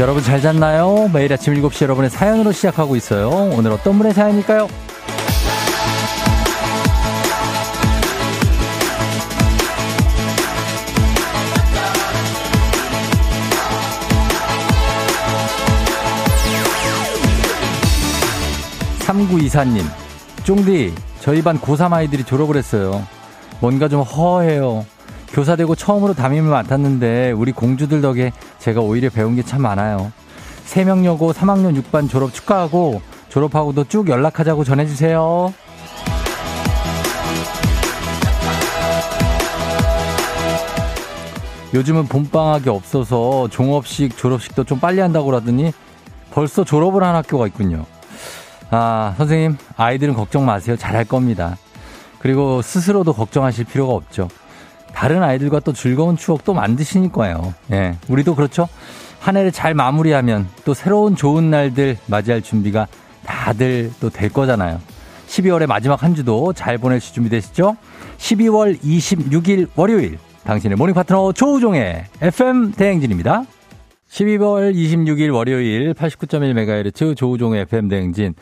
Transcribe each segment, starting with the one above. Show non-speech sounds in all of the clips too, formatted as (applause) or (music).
여러분 잘 잤나요? 매일 아침 7시 여러분의 사연으로 시작하고 있어요. 오늘 어떤 분의 사연일까요? 3924님, 쫑디, 저희 반 고3 아이들이 졸업을 했어요. 뭔가 좀 허해요. 교사 되고 처음으로 담임을 맡았는데 우리 공주들 덕에 제가 오히려 배운 게 참 많아요. 세명여고 3학년 6반 졸업 축하하고 졸업하고도 쭉 연락하자고 전해주세요. 요즘은 봄방학이 없어서 종업식, 졸업식도 좀 빨리 한다고 그러더니 벌써 졸업을 한 학교가 있군요. 아, 선생님, 아이들은 걱정 마세요. 잘할 겁니다. 그리고 스스로도 걱정하실 필요가 없죠. 다른 아이들과 또 즐거운 추억 도 만드실 거예요. 예. 우리도 그렇죠? 한 해를 잘 마무리하면 또 새로운 좋은 날들 맞이할 준비가 다들 또 될 거잖아요. 12월의 마지막 한 주도 잘 보내실 준비 되시죠? 12월 26일 월요일 당신의 모닝 파트너 조우종의 FM 대행진입니다. 12월 26일 월요일 89.1MHz 조우종의 FM 대행진.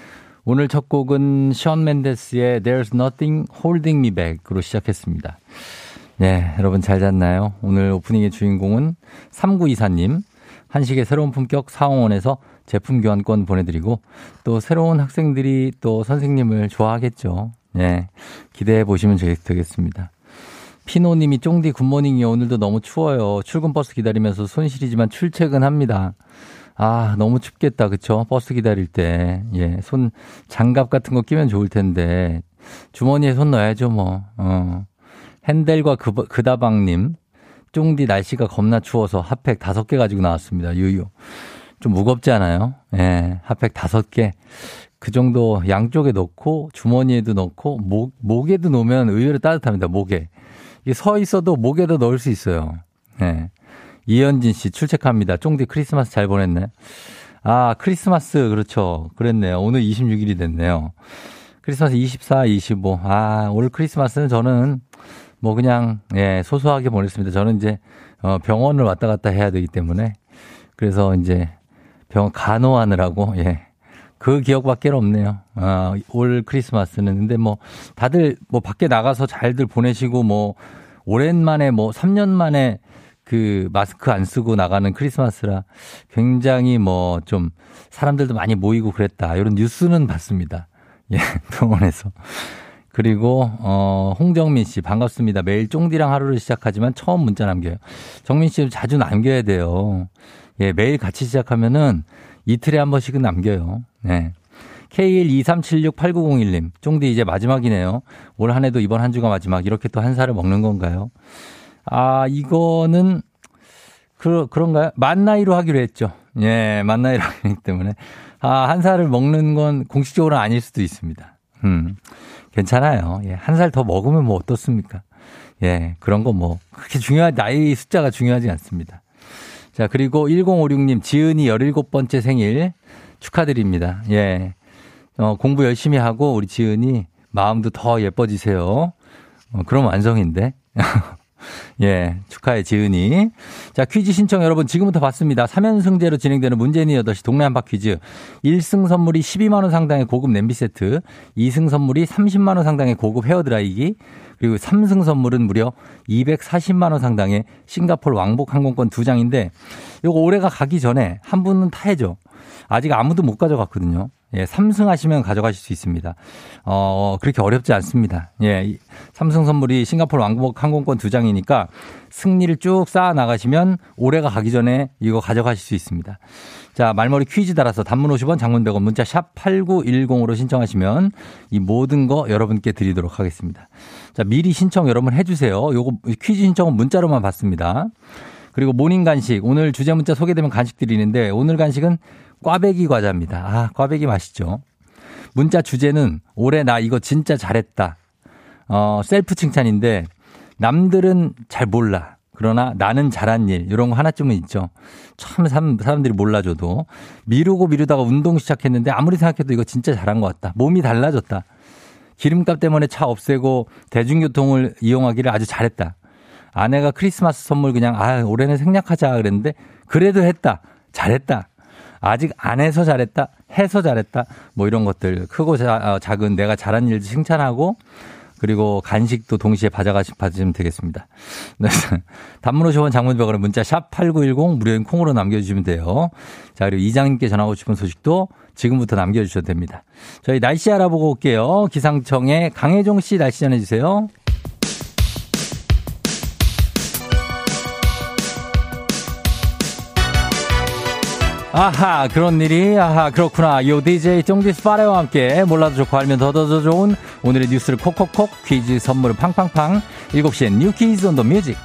오늘 첫 곡은 션 맨데스의 There's Nothing Holding Me Back으로 시작했습니다. 네, 여러분 잘 잤나요? 오늘 오프닝의 주인공은 3924님. 한식의 새로운 품격 사홍원에서 제품 교환권 보내드리고 또 새로운 학생들이 또 선생님을 좋아하겠죠. 네, 기대해 보시면 되겠습니다. 피노님이 쫑디 굿모닝이요. 오늘도 너무 추워요. 출근 버스 기다리면서 손실이지만 출퇴근합니다. 아, 너무 춥겠다. 그쵸? 버스 기다릴 때. 예, 손, 장갑 같은 거 끼면 좋을 텐데. 주머니에 손 넣어야죠, 뭐. 어. 핸델과 그, 그다방님, 쫑디 날씨가 겁나 추워서 핫팩 다섯 개 가지고 나왔습니다. 유유. 좀 무겁지 않아요? 예, 핫팩 다섯 개. 그 정도 양쪽에 넣고 주머니에도 넣고 목, 목에도 놓으면 의외로 따뜻합니다. 목에. 이게 서 있어도 목에도 넣을 수 있어요. 예. 이현진 씨 출첵합니다. 쫑디 크리스마스 잘 보냈네. 아, 크리스마스 그렇죠. 그랬네요. 오늘 26일이 됐네요. 크리스마스 24, 25. 아, 올 크리스마스는 저는 뭐 그냥 예, 소소하게 보냈습니다. 저는 이제 어 병원을 왔다 갔다 해야 되기 때문에 그래서 이제 병원 간호하느라고 예. 그 기억밖에 없네요. 아, 올 크리스마스는 근데 뭐 다들 뭐 밖에 나가서 잘들 보내시고 뭐 오랜만에 뭐 3년 만에 그 마스크 안 쓰고 나가는 크리스마스라 굉장히 뭐 좀 사람들도 많이 모이고 그랬다. 이런 뉴스는 봤습니다. 예, (laughs) 병원에서. 그리고 어 홍정민 씨 반갑습니다. 매일 쫑디랑 하루를 시작하지만 처음 문자 남겨요. 정민 씨 자주 남겨야 돼요. 예, 매일 같이 시작하면은 이틀에 한 번씩은 남겨요. 네. K123768901님, 쫑디 이제 마지막이네요. 올 한 해도 이번 한 주가 마지막. 이렇게 또 한 살을 먹는 건가요? 아, 이거는, 그, 그런가요? 만 나이로 하기로 했죠. 예, 만 나이로 하기 때문에. 아, 한 살을 먹는 건 공식적으로는 아닐 수도 있습니다. 음. 괜찮아요. 예, 한 살 더 먹으면 뭐 어떻습니까? 예, 그런 거 뭐 그렇게 중요한 나이 숫자가 중요하지 않습니다. 자, 그리고 1056님 지은이 17번째 생일 축하드립니다. 예. 어, 공부 열심히 하고 우리 지은이 마음도 더 예뻐지세요. 어, 그럼 완성인데. (laughs) 예, 축하해, 지은이. 자, 퀴즈 신청 여러분 지금부터 받습니다. 3연승제로 진행되는 문재인이 8시 동네 한바 퀴즈. 1승 선물이 12만원 상당의 고급 냄비 세트, 2승 선물이 30만원 상당의 고급 헤어드라이기, 그리고 3승 선물은 무려 240만 원 상당의 싱가폴 왕복 항공권 2장인데, 요거 올해가 가기 전에 한 분은 타야죠. 아직 아무도 못 가져갔거든요. 예, 3승 하시면 가져가실 수 있습니다. 어, 그렇게 어렵지 않습니다. 예, 삼성 선물이 싱가포르 왕복 항공권 두 장이니까 승리를 쭉 쌓아 나가시면 올해가 가기 전에 이거 가져가실 수 있습니다. 자, 말머리 퀴즈 달아서 단문 50원, 장문 100원, 문자 샵 8910으로 신청하시면 이 모든 거 여러분께 드리도록 하겠습니다. 자, 미리 신청 여러분 해주세요. 요거 퀴즈 신청은 문자로만 받습니다. 그리고 모닝 간식, 오늘 주제 문자 소개되면 간식 드리는데 오늘 간식은 꽈배기 과자입니다. 아, 꽈배기 맛있죠. 문자 주제는 올해 나 이거 진짜 잘했다. 어, 셀프 칭찬인데 남들은 잘 몰라. 그러나 나는 잘한 일, 이런 거 하나쯤은 있죠. 참 사람들이 몰라줘도. 미루고 미루다가 운동 시작했는데 아무리 생각해도 이거 진짜 잘한 것 같다. 몸이 달라졌다. 기름값 때문에 차 없애고 대중교통을 이용하기를 아주 잘했다. 아내가 크리스마스 선물 그냥, 아, 올해는 생략하자 그랬는데 그래도 했다. 잘했다. 아직 안 해서 잘했다. 해서 잘했다. 뭐 이런 것들 크고 자, 어, 작은 내가 잘한 일도 칭찬하고 그리고 간식도 동시에 받아가시, 받으시면 되겠습니다. (laughs) 네. 단문 50원 장문벽으로 문자 샵 8910 무료인 콩으로 남겨주시면 돼요. 자, 그리고 이장님께 전하고 싶은 소식도 지금부터 남겨주셔도 됩니다. 저희 날씨 알아보고 올게요. 기상청의 강혜종 씨 날씨 전해주세요. 아하 그런 일이? 아하 그렇구나. 요 DJ 쫑디스 파레와 함께 몰라도 좋고 알면 더더 좋은 오늘의 뉴스를 콕콕콕 퀴즈 선물을 팡팡팡. 7시엔 뉴 퀴즈 on the music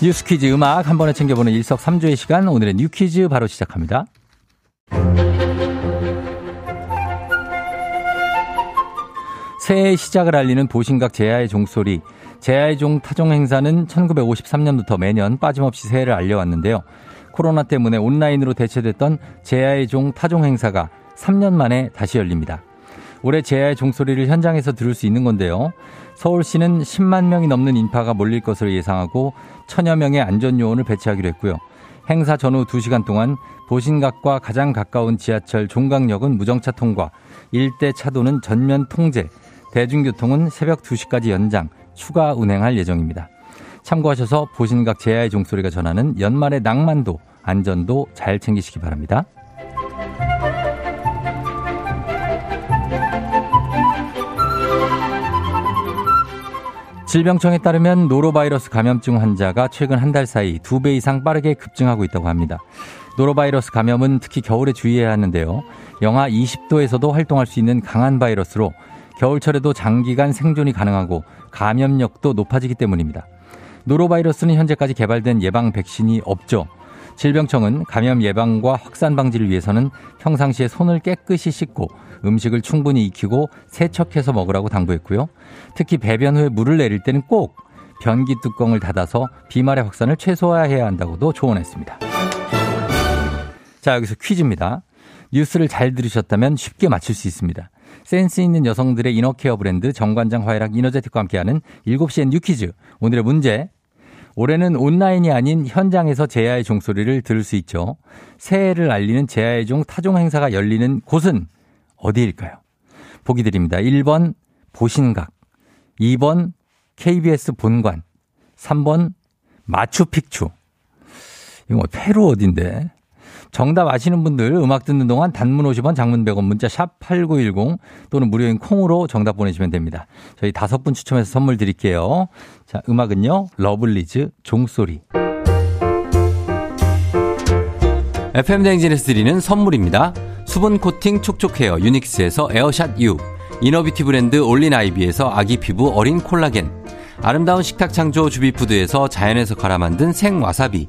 뉴스 퀴즈 음악 한 번에 챙겨보는 일석삼조의 시간. 오늘의 뉴 퀴즈 바로 시작합니다. 새해 시작을 알리는 보신각 제야의 종소리 제야의 종 타종 행사는 1953년부터 매년 빠짐없이 새해를 알려왔는데요. 코로나 때문에 온라인으로 대체됐던 제야의 종 타종 행사가 3년 만에 다시 열립니다. 올해 제야의 종소리를 현장에서 들을 수 있는 건데요. 서울시는 10만 명이 넘는 인파가 몰릴 것으로 예상하고 천여 명의 안전요원을 배치하기로 했고요. 행사 전후 2시간 동안 보신각과 가장 가까운 지하철 종강역은 무정차 통과, 일대 차도는 전면 통제, 대중교통은 새벽 2시까지 연장, 추가 운행할 예정입니다. 참고하셔서 보신각 제야의 종소리가 전하는 연말의 낭만도, 안전도 잘 챙기시기 바랍니다. 질병청에 따르면 노로바이러스 감염증 환자가 최근 한 달 사이 두 배 이상 빠르게 급증하고 있다고 합니다. 노로바이러스 감염은 특히 겨울에 주의해야 하는데요. 영하 20도에서도 활동할 수 있는 강한 바이러스로 겨울철에도 장기간 생존이 가능하고 감염력도 높아지기 때문입니다. 노로바이러스는 현재까지 개발된 예방 백신이 없죠. 질병청은 감염 예방과 확산 방지를 위해서는 평상시에 손을 깨끗이 씻고 음식을 충분히 익히고 세척해서 먹으라고 당부했고요. 특히 배변 후에 물을 내릴 때는 꼭 변기 뚜껑을 닫아서 비말의 확산을 최소화해야 한다고도 조언했습니다. 자, 여기서 퀴즈입니다. 뉴스를 잘 들으셨다면 쉽게 맞출 수 있습니다. 센스 있는 여성들의 이너케어 브랜드 정관장 화이락 이너제틱과 함께하는 7시엔 뉴퀴즈. 오늘의 문제. 올해는 온라인이 아닌 현장에서 제야의 종소리를 들을 수 있죠. 새해를 알리는 제야의 종 타종 행사가 열리는 곳은 어디일까요? 보기 드립니다. 1번 보신각, 2번 KBS 본관, 3번 마추픽추. 이거 뭐 페루 어딘데? 정답 아시는 분들 음악 듣는 동안 단문 50원 장문 100원 문자 샵 8910 또는 무료인 콩으로 정답 보내주시면 됩니다. 저희 다섯 분 추첨해서 선물 드릴게요. 자, 음악은요. 러블리즈 종소리. FM 대행진에서 드리는 선물입니다. 수분 코팅 촉촉 헤어 유닉스에서 에어샷 U inner beauty 브랜드 올린 아이비에서 아기 피부 어린 콜라겐 아름다운 식탁 창조 주비푸드에서 자연에서 갈아 만든 생와사비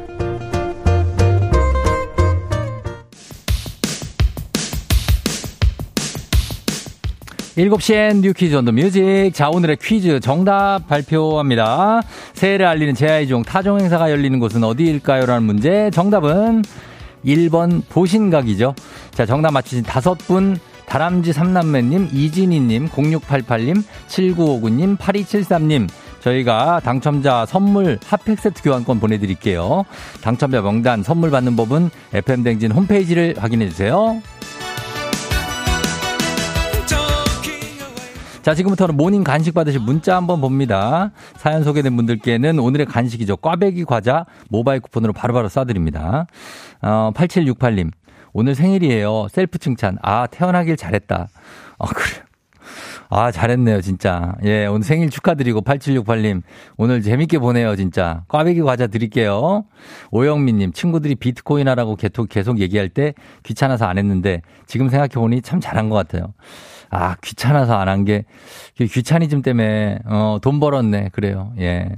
7시엔 New Quiz on the Music. 자, 오늘의 퀴즈 정답 발표합니다. 새해를 알리는 제야의 종 타종 행사가 열리는 곳은 어디일까요? 라는 문제. 정답은 1번 보신각이죠. 자, 정답 맞히신 다섯 분 다람쥐 삼남매님, 이진희님, 0688님, 7959님, 8273님, 저희가 당첨자 선물 핫팩 세트 교환권 보내드릴게요. 당첨자 명단 선물 받는 법은 FM댕진 홈페이지를 확인해주세요. 자, 지금부터는 모닝 간식 받으실 문자 한번 봅니다. 사연 소개된 분들께는 오늘의 간식이죠. 꽈배기 과자 모바일 쿠폰으로 바로바로 쏴드립니다. 어, 8768님. 오늘 생일이에요. 셀프 칭찬. 아, 태어나길 잘했다. 아, 그래. 아, 잘했네요, 진짜. 예, 오늘 생일 축하드리고 8768님. 오늘 재밌게 보내요, 진짜. 꽈배기 과자 드릴게요. 오영민님, 친구들이 비트코인 하라고 계속, 계속 얘기할 때 귀찮아서 안 했는데 지금 생각해보니 참 잘한 것 같아요. 아, 귀찮아서 안 한 게, 귀차니즘 때문에, 어, 돈 벌었네. 그래요. 예.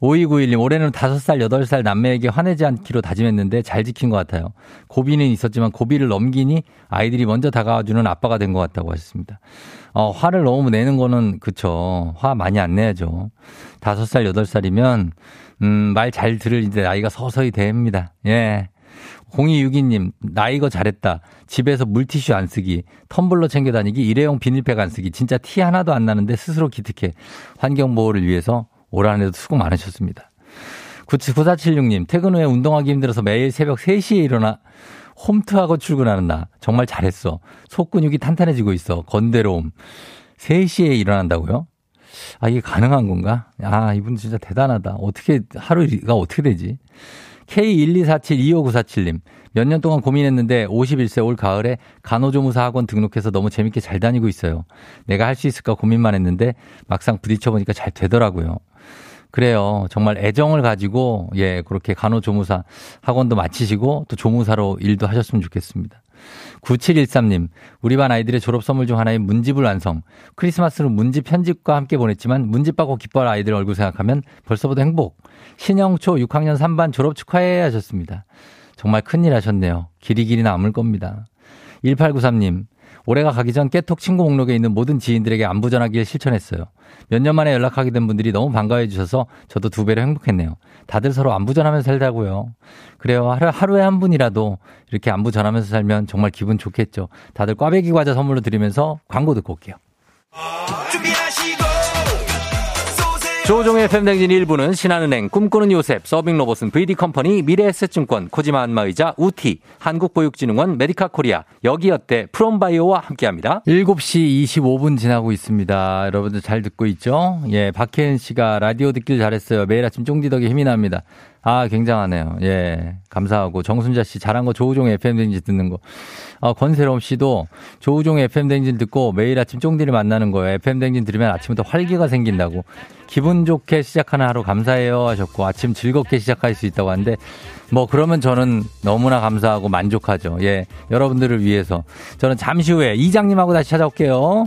5291님, 올해는 5살, 8살 남매에게 화내지 않기로 다짐했는데 잘 지킨 것 같아요. 고비는 있었지만 고비를 넘기니 아이들이 먼저 다가와주는 아빠가 된 것 같다고 하셨습니다. 어, 화를 너무 내는 거는, 그쵸. 화 많이 안 내야죠. 5살, 8살이면, 음, 말 잘 들을 이제 나이가 서서히 됩니다. 예. 0262님, 나 이거 잘했다. 집에서 물티슈 안 쓰기, 텀블러 챙겨 다니기, 일회용 비닐팩 안 쓰기. 진짜 티 하나도 안 나는데 스스로 기특해. 환경보호를 위해서 올 한 해도 수고 많으셨습니다. 9476님, 퇴근 후에 운동하기 힘들어서 매일 새벽 3시에 일어나 홈트하고 출근하는 나. 정말 잘했어. 속 근육이 탄탄해지고 있어. 건대로움. 3시에 일어난다고요? 아, 이게 가능한 건가? 아, 이분 진짜 대단하다. 어떻게, 하루가 어떻게 되지? K124725947님. 몇 년 동안 고민했는데 51세 올 가을에 간호조무사 학원 등록해서 너무 재밌게 잘 다니고 있어요. 내가 할 수 있을까 고민만 했는데 막상 부딪혀보니까 잘 되더라고요. 그래요. 정말 애정을 가지고, 예, 그렇게 간호조무사 학원도 마치시고 또 조무사로 일도 하셨으면 좋겠습니다. 9713님, 우리 반 아이들의 졸업 선물 중 하나인 문집을 완성. 크리스마스는 문집 편집과 함께 보냈지만 문집 받고 기뻐할 아이들 얼굴 생각하면 벌써부터 행복. 신영초 6학년 3반 졸업 축하해 하셨습니다. 정말 큰일 하셨네요. 길이 길이 남을 겁니다. 1893님, 올해가 가기 전 깨톡 친구 목록에 있는 모든 지인들에게 안부 전하기를 실천했어요. 몇 년 만에 연락하게 된 분들이 너무 반가워해 주셔서 저도 두 배로 행복했네요. 다들 서로 안부 전하면서 살다고요. 그래요. 하루, 하루에 한 분이라도 이렇게 안부 전하면서 살면 정말 기분 좋겠죠. 다들 꽈배기 과자 선물로 드리면서 광고 듣고 올게요. 조우종의 FM댕진 1부는 신한은행, 꿈꾸는 요셉, 서빙로봇은 VD컴퍼니, 미래에셋증권, 코지마 안마의자, 우티, 한국보육진흥원, 메디카 코리아, 여기어때, 프롬바이오와 함께합니다. 7시 25분 지나고 있습니다. 여러분들 잘 듣고 있죠? 예, 박혜은 씨가 라디오 듣길 잘했어요. 매일 아침 쫑디 덕에 힘이 납니다. 아, 굉장하네요. 예. 감사하고. 정순자 씨, 잘한 거 조우종 FM댕진 듣는 거. 아, 권세롬 씨도 조우종 FM댕진 듣고 매일 아침 쫑디를 만나는 거예요. FM댕진 들으면 아침부터 활기가 생긴다고. 기분 좋게 시작하는 하루 감사해요 하셨고, 아침 즐겁게 시작할 수 있다고 하는데, 뭐, 그러면 저는 너무나 감사하고 만족하죠. 예. 여러분들을 위해서. 저는 잠시 후에 이장님하고 다시 찾아올게요.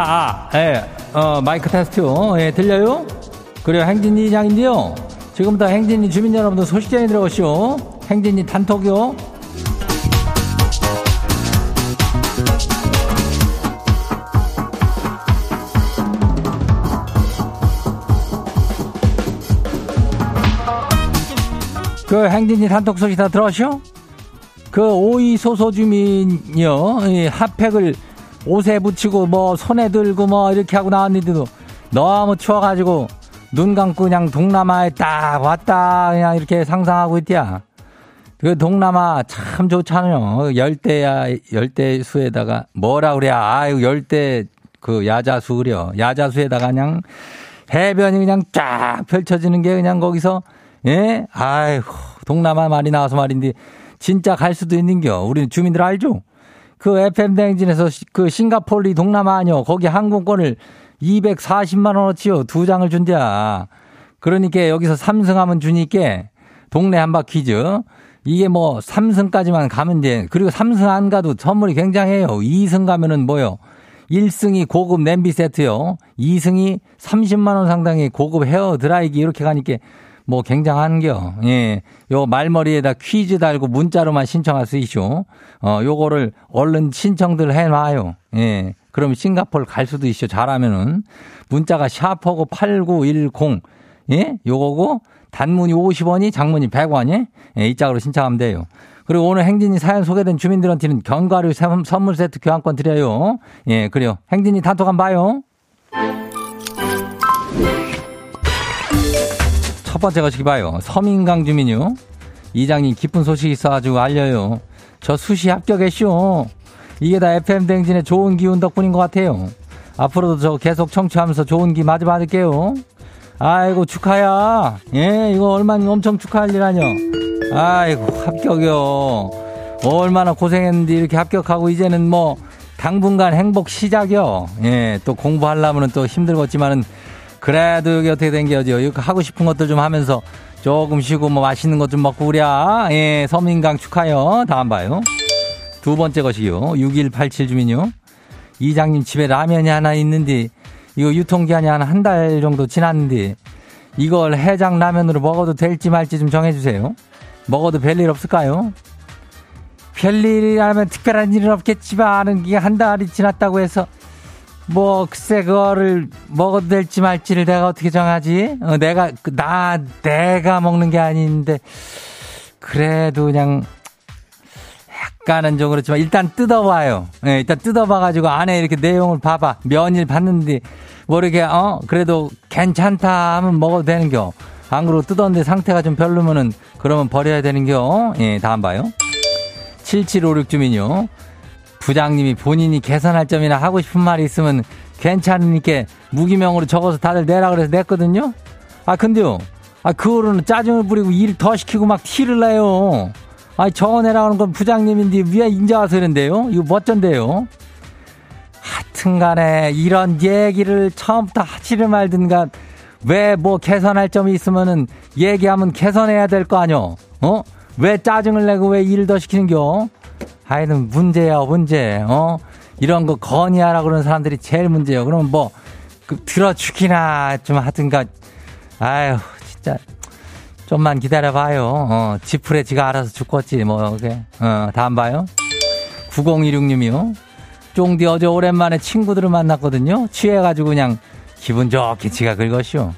아, 예, 어, 마이크 테스트, 어, 예, 들려요? 그래요, 행진이 장인데요. 지금부터 행진이 주민 여러분들 소식전에 들어오시오. 행진이 단톡요. 그 행진이 단톡 소식 다 들어오시오? 그 오이 소소 주민이요, 핫팩을 옷에 붙이고 뭐 손에 들고 뭐 이렇게 하고 나왔는데도 너무 추워가지고 눈 감고 그냥 동남아에 딱 왔다 그냥 이렇게 상상하고 있디야. 그 동남아 참 좋잖아요. 열대야, 열대수에다가 뭐라 그래. 아유, 열대 그 야자수 그려. 야자수에다가 그냥 해변이 그냥 쫙 펼쳐지는 게 그냥 거기서 예? 아이고, 동남아 말이 나와서 말인데 진짜 갈 수도 있는겨. 우리는 주민들 알죠? 그 FM 대행진에서 그 싱가폴리 동남아 아니요. 거기 항공권을 240만 원어치요. 두 장을 준대야. 그러니까 여기서 3승하면 주니까 동네 한바 퀴즈. 이게 뭐 3승까지만 가면 돼. 그리고 3승 안 가도 선물이 굉장해요. 2승 가면은 뭐요? 1승이 고급 냄비 세트요. 2승이 30만 원 상당의 고급 헤어 드라이기 이렇게 가니까 뭐 굉장한겨. 예. 요 말머리에다 퀴즈 달고 문자로만 신청할 수 있쇼. 어, 요거를 얼른 신청들 해놔요. 예. 그럼 싱가폴 갈 수도 있쇼. 잘하면은. 문자가 샤퍼고 8910. 예? 요거고 단문이 50원이 장문이 100원이 예, 이 짝으로 신청하면 돼요. 그리고 오늘 행진이 사연 소개된 주민들한테는 견과류 선물 세트 교환권 드려요. 예, 그래요. 행진이 단톡 한번 봐요. 번째 거시기 봐요. 서민강 주민요. 이장님 기쁜 소식 있어가지고 알려요. 저 수시 합격했쇼. 이게 다 FM 댕진의 좋은 기운 덕분인 것 같아요. 앞으로도 저 계속 청취하면서 좋은 기 마저 받을게요. 아이고 축하야. 예, 이거 얼마나 엄청 축하할 일 아니요. 아이고 합격이요. 얼마나 고생했는데 이렇게 합격하고 이제는 뭐 당분간 행복 시작이요. 예, 또 공부하려면 또 힘들겠지만은 그래도 여기 어떻게 된 게요? 이거 하고 싶은 것들 좀 하면서 조금 쉬고 뭐 맛있는 것 좀 먹고 그랴. 예, 서민강 축하요. 다음 봐요. 두 번째 것이요. 6187 주민요. 이장님 집에 라면이 하나 있는데 이거 유통기한이 한 한 달 정도 지났는데 이걸 해장 라면으로 먹어도 될지 말지 좀 정해주세요. 먹어도 별일 없을까요? 별일이라면 특별한 일은 없겠지만 이게 한 달이 지났다고 해서 뭐 글쎄 그거를 먹어도 될지 말지를 내가 어떻게 정하지? 어, 내가 그, 나 내가 먹는 게 아닌데 그래도 그냥 약간은 좀 그렇지만 일단 뜯어봐요. 네, 일단 뜯어봐가지고 안에 이렇게 내용을 봐봐. 면일 봤는데 뭐 이렇게 어 그래도 괜찮다 하면 먹어도 되는겨. 안 그러고 뜯었는데 상태가 좀 별로면은 그러면 버려야 되는겨. 예, 다음 봐요. 7756 주민요. 부장님이 본인이 개선할 점이나 하고 싶은 말이 있으면 괜찮으니까 무기명으로 적어서 다들 내라 그래서 냈거든요. 아 근데요. 아 그거로는 짜증을 부리고 일 더 시키고 막 티를 내요. 아 적어내라 하는 건 부장님인데 왜 인제 와서 그런데요? 이거 멋쩐데요. 하여튼간에 이런 얘기를 처음부터 하지를 말든가 왜 뭐 개선할 점이 있으면은 얘기하면 개선해야 될 거 아뇨? 어? 왜 짜증을 내고 왜 일을 더 시키는겨? 아이는 문제야 문제 어 이런 거 건의하라 그러는 사람들이 제일 문제예요. 그러면 뭐그 들어주기나 좀 하든가 아유 진짜 좀만 기다려봐요. 어 지풀에 지가 알아서 죽겠지 뭐 이게 어 다음 봐요. 9016님이요. 쫑디 어제 오랜만에 친구들을 만났거든요. 취해가지고 그냥 기분 좋게 지가 긁었쇼.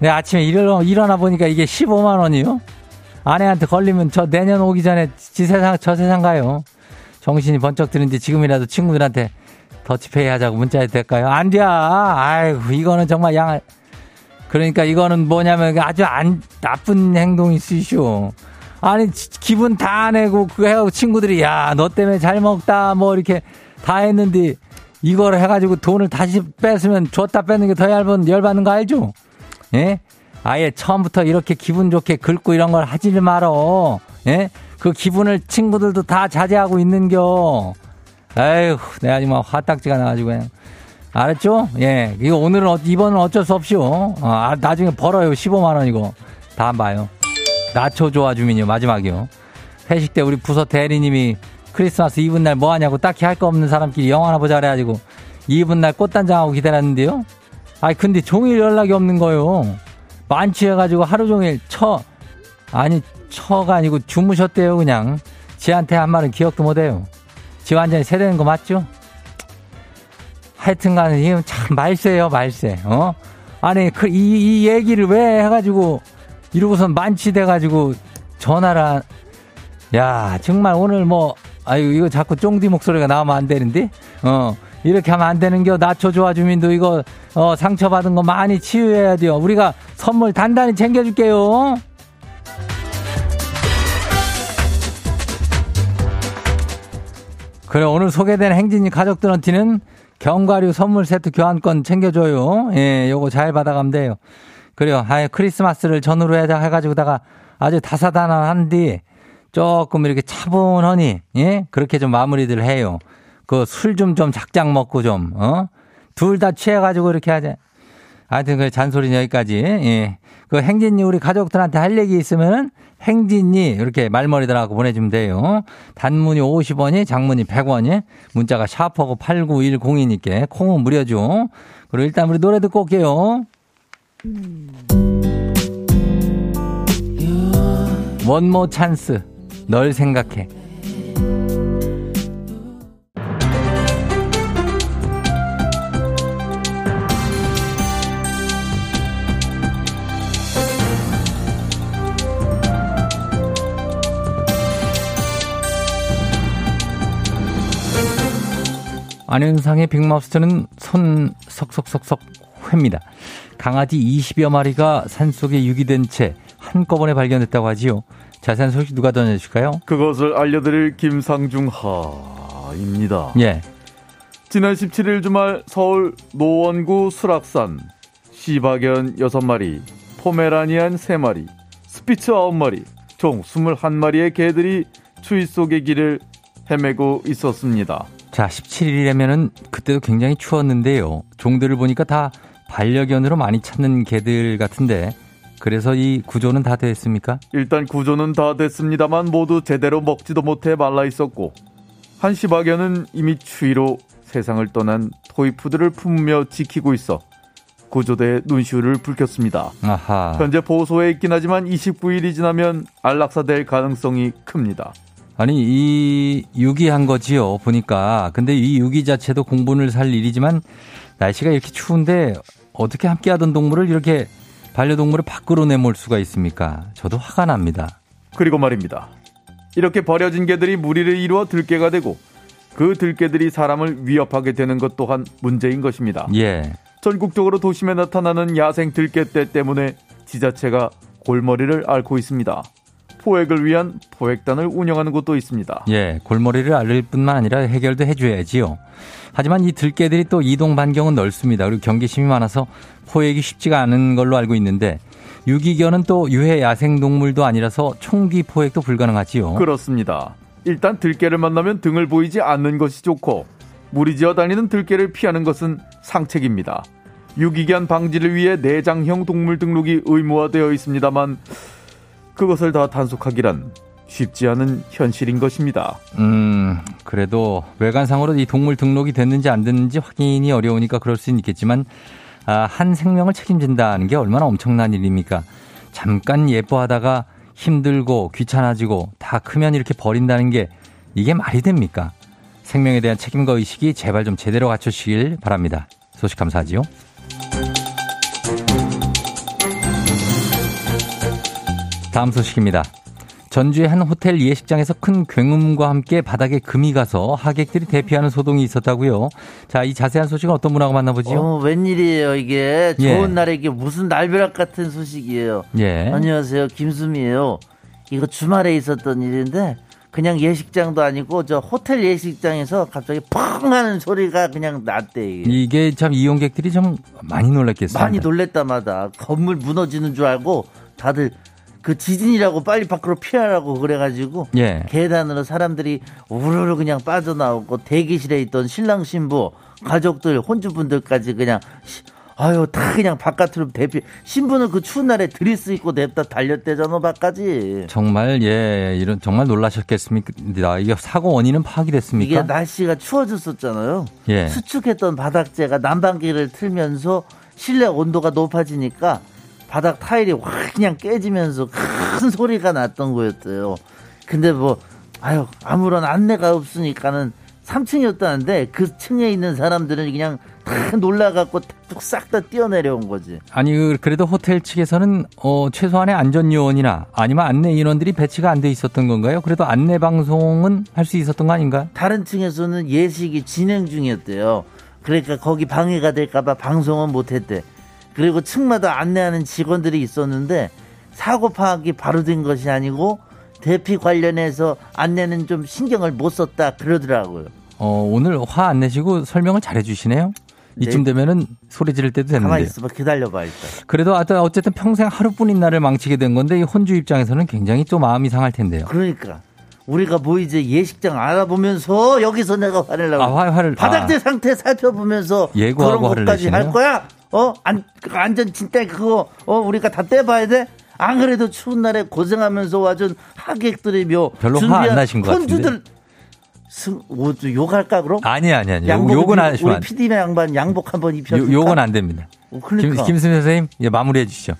근 아침에 일어, 일어나 보니까 이게 15만 원이요. 아내한테 걸리면 저 내년 오기 전에 지 세상, 저 세상 가요. 정신이 번쩍 드는데 지금이라도 친구들한테 더치페이 하자고 문자해도 될까요? 안 돼. 아이고, 이거는 정말 양, 그러니까 이거는 뭐냐면 아주 안, 나쁜 행동이 쓰시오. 아니, 기분 다 내고 그 해가지고 친구들이 야, 너 때문에 잘 먹다 뭐 이렇게 다 했는데 이걸 해가지고 돈을 다시 뺐으면 줬다 뺏는 게 더 얇은 열받는 거 알죠? 예? 아예 처음부터 이렇게 기분 좋게 긁고 이런 걸 하지 말어. 예? 그 기분을 친구들도 다 자제하고 있는겨. 아휴, 내가 지금 화딱지가 나가지고 그냥. 알았죠? 예. 이거 오늘은, 어, 이번은 어쩔 수 없이요. 어, 아, 나중에 벌어요. 15만원 이거. 다음 봐요. 나초 좋아 주민요. 마지막이요. 회식 때 우리 부서 대리님이 크리스마스 이브 날 뭐 하냐고 딱히 할 거 없는 사람끼리 영화 하나 보자 그래가지고 이브 날 꽃단장하고 기다렸는데요. 아이, 근데 종일 연락이 없는 거요. 만취해가지고 하루 종일 처, 아니, 처가 아니고 주무셨대요, 그냥. 지한테 한 말은 기억도 못해요. 지 완전히 세대는 거 맞죠? 하여튼 간에 이건 참 말세요, 말세. 어? 아니, 그, 이, 이 얘기를 왜 해가지고, 이러고선 만취돼가지고 전화를, 안... 야, 정말 오늘 뭐, 아유, 이거 자꾸 쫑디 목소리가 나오면 안 되는데? 어, 이렇게 하면 안 되는겨. 나초 좋아 주민도 이거, 어, 상처받은 거 많이 치유해야 돼요. 우리가 선물 단단히 챙겨줄게요. 그래, 오늘 소개된 행진이 가족들한테는 견과류 선물 세트 교환권 챙겨줘요. 예, 요거 잘 받아가면 돼요. 그래요. 아예 크리스마스를 전후로 해가지고다가 아주 다사다난한 뒤 조금 이렇게 차분하니, 예? 그렇게 좀 마무리들 해요. 그 술 좀좀 작작 먹고 좀, 어? 둘 다 취해가지고 이렇게 하자. 하여튼 그 잔소리는 여기까지. 예. 그 행진이 우리 가족들한테 할 얘기 있으면은 행진이 이렇게 말머리들하고 보내주면 돼요. 단문이 50원이, 장문이 100원이, 문자가 샤퍼고 8910이니까 콩은 무려죠. 그리고 일단 우리 노래 듣고 올게요. 원모 찬스, 널 생각해. 안현상의 빅마우스는 손 석석석석 회입니다. 강아지 20여 마리가 산속에 유기된 채 한꺼번에 발견됐다고 하지요. 자세한 소식 누가 전해주실까요? 그것을 알려드릴 김상중하입니다. 예. 지난 17일 주말 서울 노원구 수락산 시바견 6마리, 포메라니안 3마리, 스피츠 9마리, 총 21마리의 개들이 추위 속의 길을 헤매고 있었습니다. 자, 17일이라면은 그때도 굉장히 추웠는데요. 종들을 보니까 다 반려견으로 많이 찾는 개들 같은데 그래서 이 구조는 다 됐습니까? 일단 구조는 다 됐습니다만 모두 제대로 먹지도 못해 말라 있었고 한 시바견은 이미 추위로 세상을 떠난 토이푸드를 품으며 지키고 있어 구조대의 눈시울을 붉혔습니다. 아하. 현재 보소에 있긴 하지만 29일이 지나면 안락사될 가능성이 큽니다. 아니 이 유기한 거지요 보니까 근데 이 유기 자체도 공분을 살 일이지만 날씨가 이렇게 추운데 어떻게 함께하던 동물을 이렇게 반려동물을 밖으로 내몰 수가 있습니까? 저도 화가 납니다. 그리고 말입니다. 이렇게 버려진 개들이 무리를 이루어 들개가 되고 그 들개들이 사람을 위협하게 되는 것 또한 문제인 것입니다. 예. 전국적으로 도심에 나타나는 야생 들개떼 때문에 지자체가 골머리를 앓고 있습니다. 포획을 위한 포획단을 운영하는 곳도 있습니다. 예, 골머리를 앓을 뿐만 아니라 해결도 해줘야지요. 하지만 이 들개들이 또 이동 반경은 넓습니다. 그리고 경계심이 많아서 포획이 쉽지가 않은 걸로 알고 있는데 유기견은 또 유해 야생 동물도 아니라서 총기 포획도 불가능하지요. 그렇습니다. 일단 들개를 만나면 등을 보이지 않는 것이 좋고 무리지어 다니는 들개를 피하는 것은 상책입니다. 유기견 방지를 위해 내장형 동물 등록이 의무화되어 있습니다만 그것을 다 단속하기란 쉽지 않은 현실인 것입니다. 음, 그래도 외관상으로 이 동물 등록이 됐는지 안 됐는지 확인이 어려우니까 그럴 수는 있겠지만 아, 한 생명을 책임진다는 게 얼마나 엄청난 일입니까? 잠깐 예뻐하다가 힘들고 귀찮아지고 다 크면 이렇게 버린다는 게 이게 말이 됩니까? 생명에 대한 책임과 의식이 제발 좀 제대로 갖춰주시길 바랍니다. 소식 감사하지요. 다음 소식입니다. 전주의 한 호텔 예식장에서 큰 굉음과 함께 바닥에 금이 가서 하객들이 대피하는 소동이 있었다고요. 자, 이 자세한 소식은 어떤 분하고 만나보지요? 어, 웬일이에요, 이게. 좋은 예. 날에 이게 무슨 날벼락 같은 소식이에요. 예. 안녕하세요, 김수미예요. 이거 주말에 있었던 일인데 그냥 예식장도 아니고 저 호텔 예식장에서 갑자기 펑 하는 소리가 그냥 났대. 이게, 이게 참 이용객들이 좀 많이 놀랐겠어요. 많이 놀랬다마다 건물 무너지는 줄 알고 다들 그 지진이라고 빨리 밖으로 피하라고 그래가지고 예. 계단으로 사람들이 우르르 그냥 빠져나오고 대기실에 있던 신랑 신부 가족들 혼주분들까지 그냥 아유 다 그냥 바깥으로 대피 신부는 그 추운 날에 드리스 입고 냅다 달렸대잖아 밖까지 정말 예 이런 정말 놀라셨겠습니까 이게 사고 원인은 파악이 됐습니까 이게 날씨가 추워졌었잖아요 예. 수축했던 바닥재가 난방기를 틀면서 실내 온도가 높아지니까 바닥 타일이 확 그냥 깨지면서 큰 소리가 났던 거였어요. 근데 뭐 아유 아무런 안내가 없으니까는 3층이었다는데 그 층에 있는 사람들은 그냥 다 놀라갖고 싹다 뛰어내려온 거지. 아니 그, 그래도 호텔 측에서는 어, 최소한의 안전 요원이나 아니면 안내 인원들이 배치가 안 돼 있었던 건가요? 그래도 안내 방송은 할 수 있었던 거 아닌가? 다른 층에서는 예식이 진행 중이었대요. 그러니까 거기 방해가 될까봐 방송은 못했대. 그리고 층마다 안내하는 직원들이 있었는데 사고 파악이 바로 된 것이 아니고 대피 관련해서 안내는 좀 신경을 못 썼다 그러더라고요. 어, 오늘 화 안 내시고 설명을 잘 해 주시네요. 이쯤 되면은 소리 지를 때도 됐는데. 가만히 있어봐. 기다려봐, 일단. 그래도 어쨌든 평생 하루뿐인 날을 망치게 된 건데 이 혼주 입장에서는 굉장히 또 마음이 상할 텐데요. 그러니까. 우리가 뭐 이제 예식장 알아보면서 여기서 내가 화를 내고 아, 화, 화를 바닥재 아. 상태 살펴보면서 예고하고 그런 것까지? 할 거야? 어? 안, 안전 진짜 그거 어 우리가 다 떼봐야 돼? 안 그래도 추운 날에 고생하면서 와준 하객들이 묘 별로 화 안 나신 것 같은데? 승, 뭐, 욕할까 그럼? 아니 아니 아니. 양복 욕은 입- 안 하시면 우리 안 돼. PD의 양반 양복 한번 입혀 요- 욕은 안 됩니다. 그러니까 김, 김수미 선생님, 예, 마무리해 주시죠.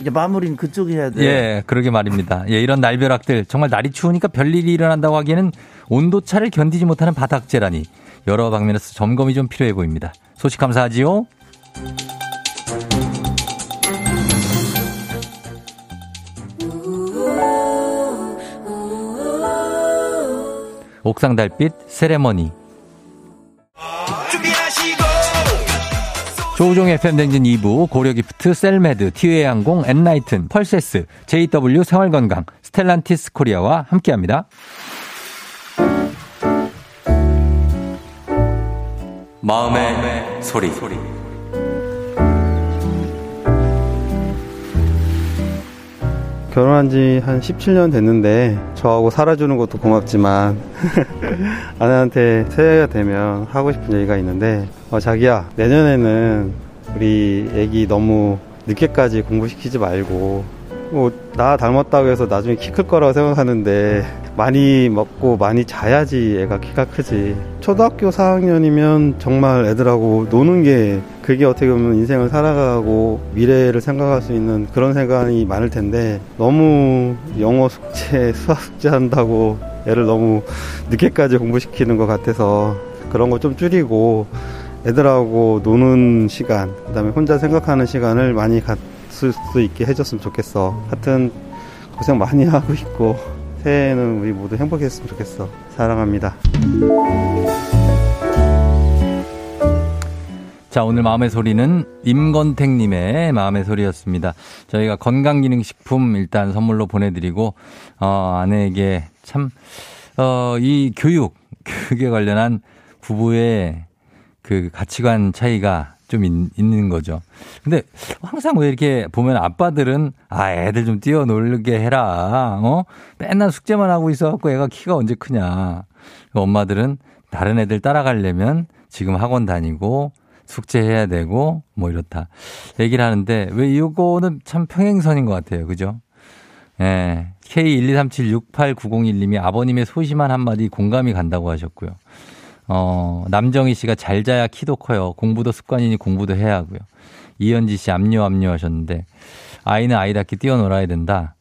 이제 마무리는 그쪽이 해야 돼. 예, 그러게 말입니다. 예, 이런 날벼락들 정말 날이 추우니까 별일이 일어난다고 하기에는 온도차를 견디지 못하는 바닥재라니 여러 방면에서 점검이 좀 필요해 보입니다. 소식 감사하지요. 옥상 달빛 세레머니 조우종 FM 댕진 2부 고려기프트 셀메드 티웨이 항공 엔라이튼 펄세스 JW 생활건강 스텔란티스 코리아와 함께합니다. 마음의, 소리. 결혼한 지 한 17년 됐는데 저하고 살아주는 것도 고맙지만 (laughs) 아내한테 새해가 되면 하고 싶은 얘기가 있는데 어, 자기야 내년에는 우리 애기 너무 늦게까지 공부시키지 말고 뭐 나 닮았다고 해서 나중에 키 클 거라고 생각하는데 많이 먹고 많이 자야지 애가 키가 크지. 초등학교 4학년이면 정말 애들하고 노는 게 그게 어떻게 보면 인생을 살아가고 미래를 생각할 수 있는 그런 생각이 많을 텐데 너무 영어 숙제, (laughs) 수학 숙제 한다고 애를 너무 늦게까지 공부시키는 것 같아서 그런 거 좀 줄이고 애들하고 노는 시간, 그 다음에 혼자 생각하는 시간을 많이 갖 을 수 있게 해줬으면 좋겠어. 하여튼 고생 많이 (laughs) 하고 있고 새해에는 우리 모두 행복했으면 좋겠어. 사랑합니다. 자, 오늘 마음의 소리는 임건택님의 마음의 소리였습니다. 저희가 건강기능식품 일단 선물로 보내드리고, 어, 아내에게 참, 어, 이 교육, 교육에 관련한 부부의 그 가치관 차이가 좀 있, 는 거죠. 근데 항상 왜 이렇게 보면 아빠들은 아, 애들 좀 뛰어놀게 해라. 어? 맨날 숙제만 하고 있어갖고 애가 키가 언제 크냐. 엄마들은 다른 애들 따라가려면 지금 학원 다니고 숙제해야 되고 뭐 이렇다. 얘기를 하는데 왜 이거는 참 평행선인 것 같아요. 그죠? 예. K123768901님이 아버님의 소심한 한마디 공감이 간다고 하셨고요. 어, 남정희 씨가 잘 자야 키도 커요. 공부도 습관이니 공부도 해야 하고요. 이현지 씨 압류 압류 하셨는데 아이는 아이답게 뛰어놀아야 된다.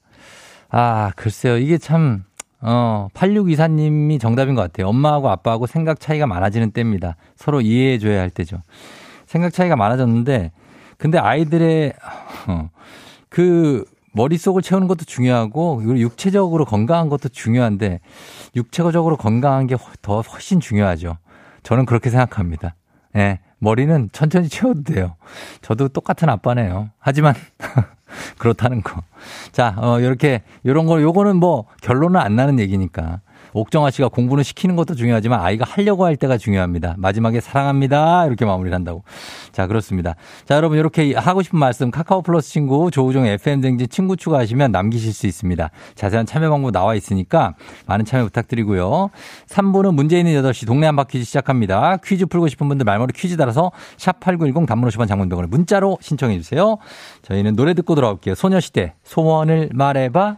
아, 글쎄요. 이게 참 어, 8624님이 정답인 것 같아요. 엄마하고 아빠하고 생각 차이가 많아지는 때입니다. 서로 이해해줘야 할 때죠. 생각 차이가 많아졌는데, 근데 아이들의, 어, 그, 머릿속을 채우는 것도 중요하고, 그리고 육체적으로 건강한 것도 중요한데, 육체적으로 건강한 게 더 훨씬 중요하죠. 저는 그렇게 생각합니다. 예. 머리는 천천히 채워도 돼요. 저도 똑같은 아빠네요. 하지만, (laughs) 그렇다는 거. 자, 어, 요렇게, 요런 거, 요거는 뭐 결론은 안 나는 얘기니까. 옥정아 씨가 공부는 시키는 것도 중요하지만 아이가 하려고 할 때가 중요합니다. 마지막에 사랑합니다. 이렇게 마무리를 한다고. 자, 그렇습니다. 자, 여러분 이렇게 하고 싶은 말씀 카카오 플러스 친구 조우종 FM 댕진 친구 추가하시면 남기실 수 있습니다. 자세한 참여 방법 나와 있으니까 많은 참여 부탁드리고요. 3부는 문제 있는 8시 동네 한바 퀴즈 시작합니다. 퀴즈 풀고 싶은 분들 말머리 퀴즈 달아서 샵8910 단문 50원 장문병원을 문자로 신청해 주세요. 저희는 노래 듣고 돌아올게요. 소녀시대 소원을 말해봐.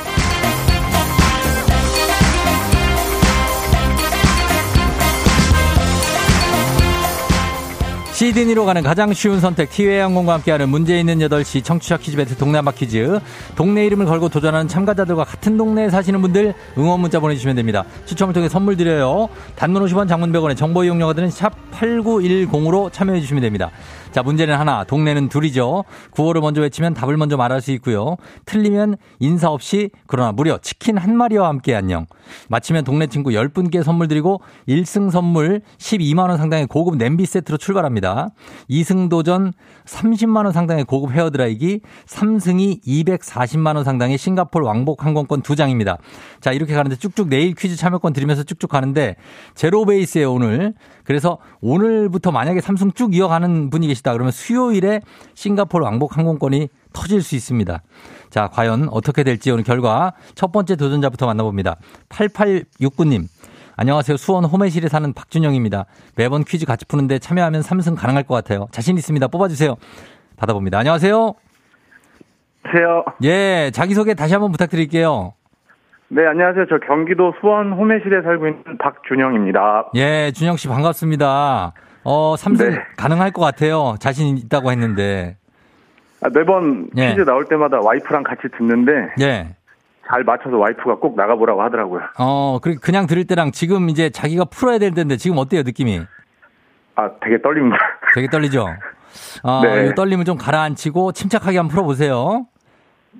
시드니로 가는 가장 쉬운 선택 티웨이 항공과 함께하는 문제 있는 8시 청취자 퀴즈 배틀 한바 퀴즈. 동네 이름을 걸고 도전하는 참가자들과 같은 동네에 사시는 분들 응원 문자 보내주시면 됩니다. 추첨을 통해 선물 드려요. 단문 50원 장문 100원의 정보 이용료가 드는 샵 8910으로 참여해 주시면 됩니다 자 문제는 하나. 동네는 둘이죠. 구호를 먼저 외치면 답을 먼저 말할 수 있고요. 틀리면 인사 없이 그러나 무려 치킨 한 마리와 함께 안녕. 마치면 동네 친구 10분께 선물 드리고 1승 선물 12만 원 상당의 고급 냄비 세트로 출발합니다. 2승 도전 30만 원 상당의 고급 헤어드라이기 3승이 240만 원 상당의 싱가폴 왕복 항공권 2장입니다. 자 이렇게 가는데 쭉쭉 내일 퀴즈 참여권 드리면서 쭉쭉 가는데 제로 베이스에 오늘 그래서 오늘부터 만약에 삼승 쭉 이어가는 분이 계시다 그러면 수요일에 싱가폴 왕복 항공권이 터질 수 있습니다. 자, 과연 어떻게 될지 오늘 결과 첫 번째 도전자부터 만나봅니다. 8869님. 안녕하세요. 수원 호매실에 사는 박준영입니다. 매번 퀴즈 같이 푸는데 참여하면 삼승 가능할 것 같아요. 자신 있습니다. 뽑아주세요. 받아봅니다. 안녕하세요. 안녕하세요. 예, 자기소개 다시 한번 부탁드릴게요. 네, 안녕하세요. 저 경기도 수원 호매실에 살고 있는 박준영입니다. 예, 준영 씨 반갑습니다. 어, 삼승 네. 가능할 것 같아요. 자신 있다고 했는데. 아, 매번 예. 퀴즈 나올 때마다 와이프랑 같이 듣는데 예. 잘 맞춰서 와이프가 꼭 나가보라고 하더라고요. 어, 그 그냥 들을 때랑 지금 이제 자기가 풀어야 될 텐데 지금 어때요, 느낌이? 아, 되게 떨립니다. 되게 떨리죠? 아, (laughs) 네. 이 떨림을 좀 가라앉히고 침착하게 한번 풀어보세요.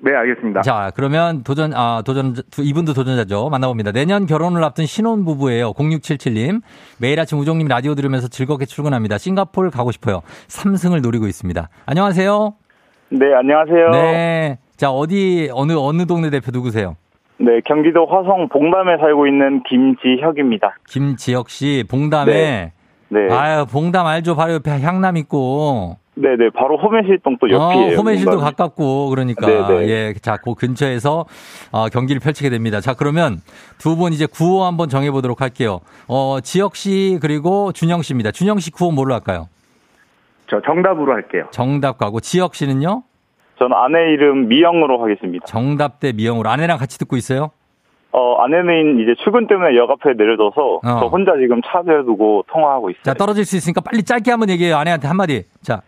네, 알겠습니다. 자, 그러면 도전, 아, 도전, 두- 이분도 도전자죠. 만나봅니다. 내년 결혼을 앞둔 신혼부부예요. 0677님. 매일 아침 우종님 라디오 들으면서 즐겁게 출근합니다. 싱가포르 가고 싶어요. 삼승을 노리고 있습니다. 안녕하세요. 네, 안녕하세요. 네. 네. 자, 어디, 어느, 어느 동네 대표 누구세요? 경기도 화성 봉담에 살고 있는 김지혁입니다. 김지혁 씨, 봉담에. 네. 아유, 봉담 알죠? 바로 옆에 향남 있고. 네, 네, 바로 호매실동 또 옆이에요. 어, 호매실도 봉담이. 가깝고 그러니까 네네. 예, 자, 그 근처에서 어, 경기를 펼치게 됩니다. 자, 그러면 두 분 이제 구호 한번 정해 보도록 할게요. 어, 지혁 씨 그리고 준영 씨입니다. 준영 씨 구호 뭘로 할까요? 저 정답으로 할게요. 정답 가고 지혁 씨는요? 저는 아내 이름 미영으로 하겠습니다. 정답 대 미영으로 아내랑 같이 듣고 있어요? 어, 아내는 이제 출근 때문에 역 앞에 내려둬서 어. 저 혼자 지금 차에 두고 통화하고 있어요. 자, 떨어질 수 있으니까 빨리 짧게 한번 얘기해요. 아내한테 한마디. 자,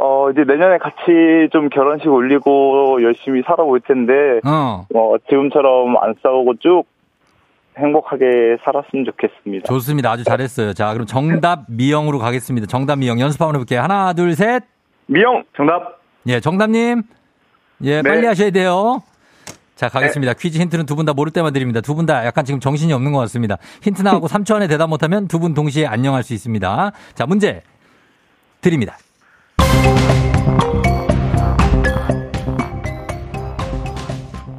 어, 이제 내년에 같이 좀 결혼식 올리고 열심히 살아볼 텐데, 어. 어, 지금처럼 안 싸우고 쭉 행복하게 살았으면 좋겠습니다. 좋습니다. 아주 잘했어요. 자, 그럼 정답 미영으로 가겠습니다. 정답 미영 연습 한번 해볼게요. 하나, 둘, 셋. 미영, 정답. 예, 정답님. 예, 네. 빨리 하셔야 돼요. 자, 가겠습니다. 퀴즈 힌트는 두 분 다 모를 때만 드립니다. 두 분 다 약간 지금 정신이 없는 것 같습니다. 힌트 나하고 3초 안에 대답 못하면 두 분 동시에 안녕할 수 있습니다. 자, 문제 드립니다.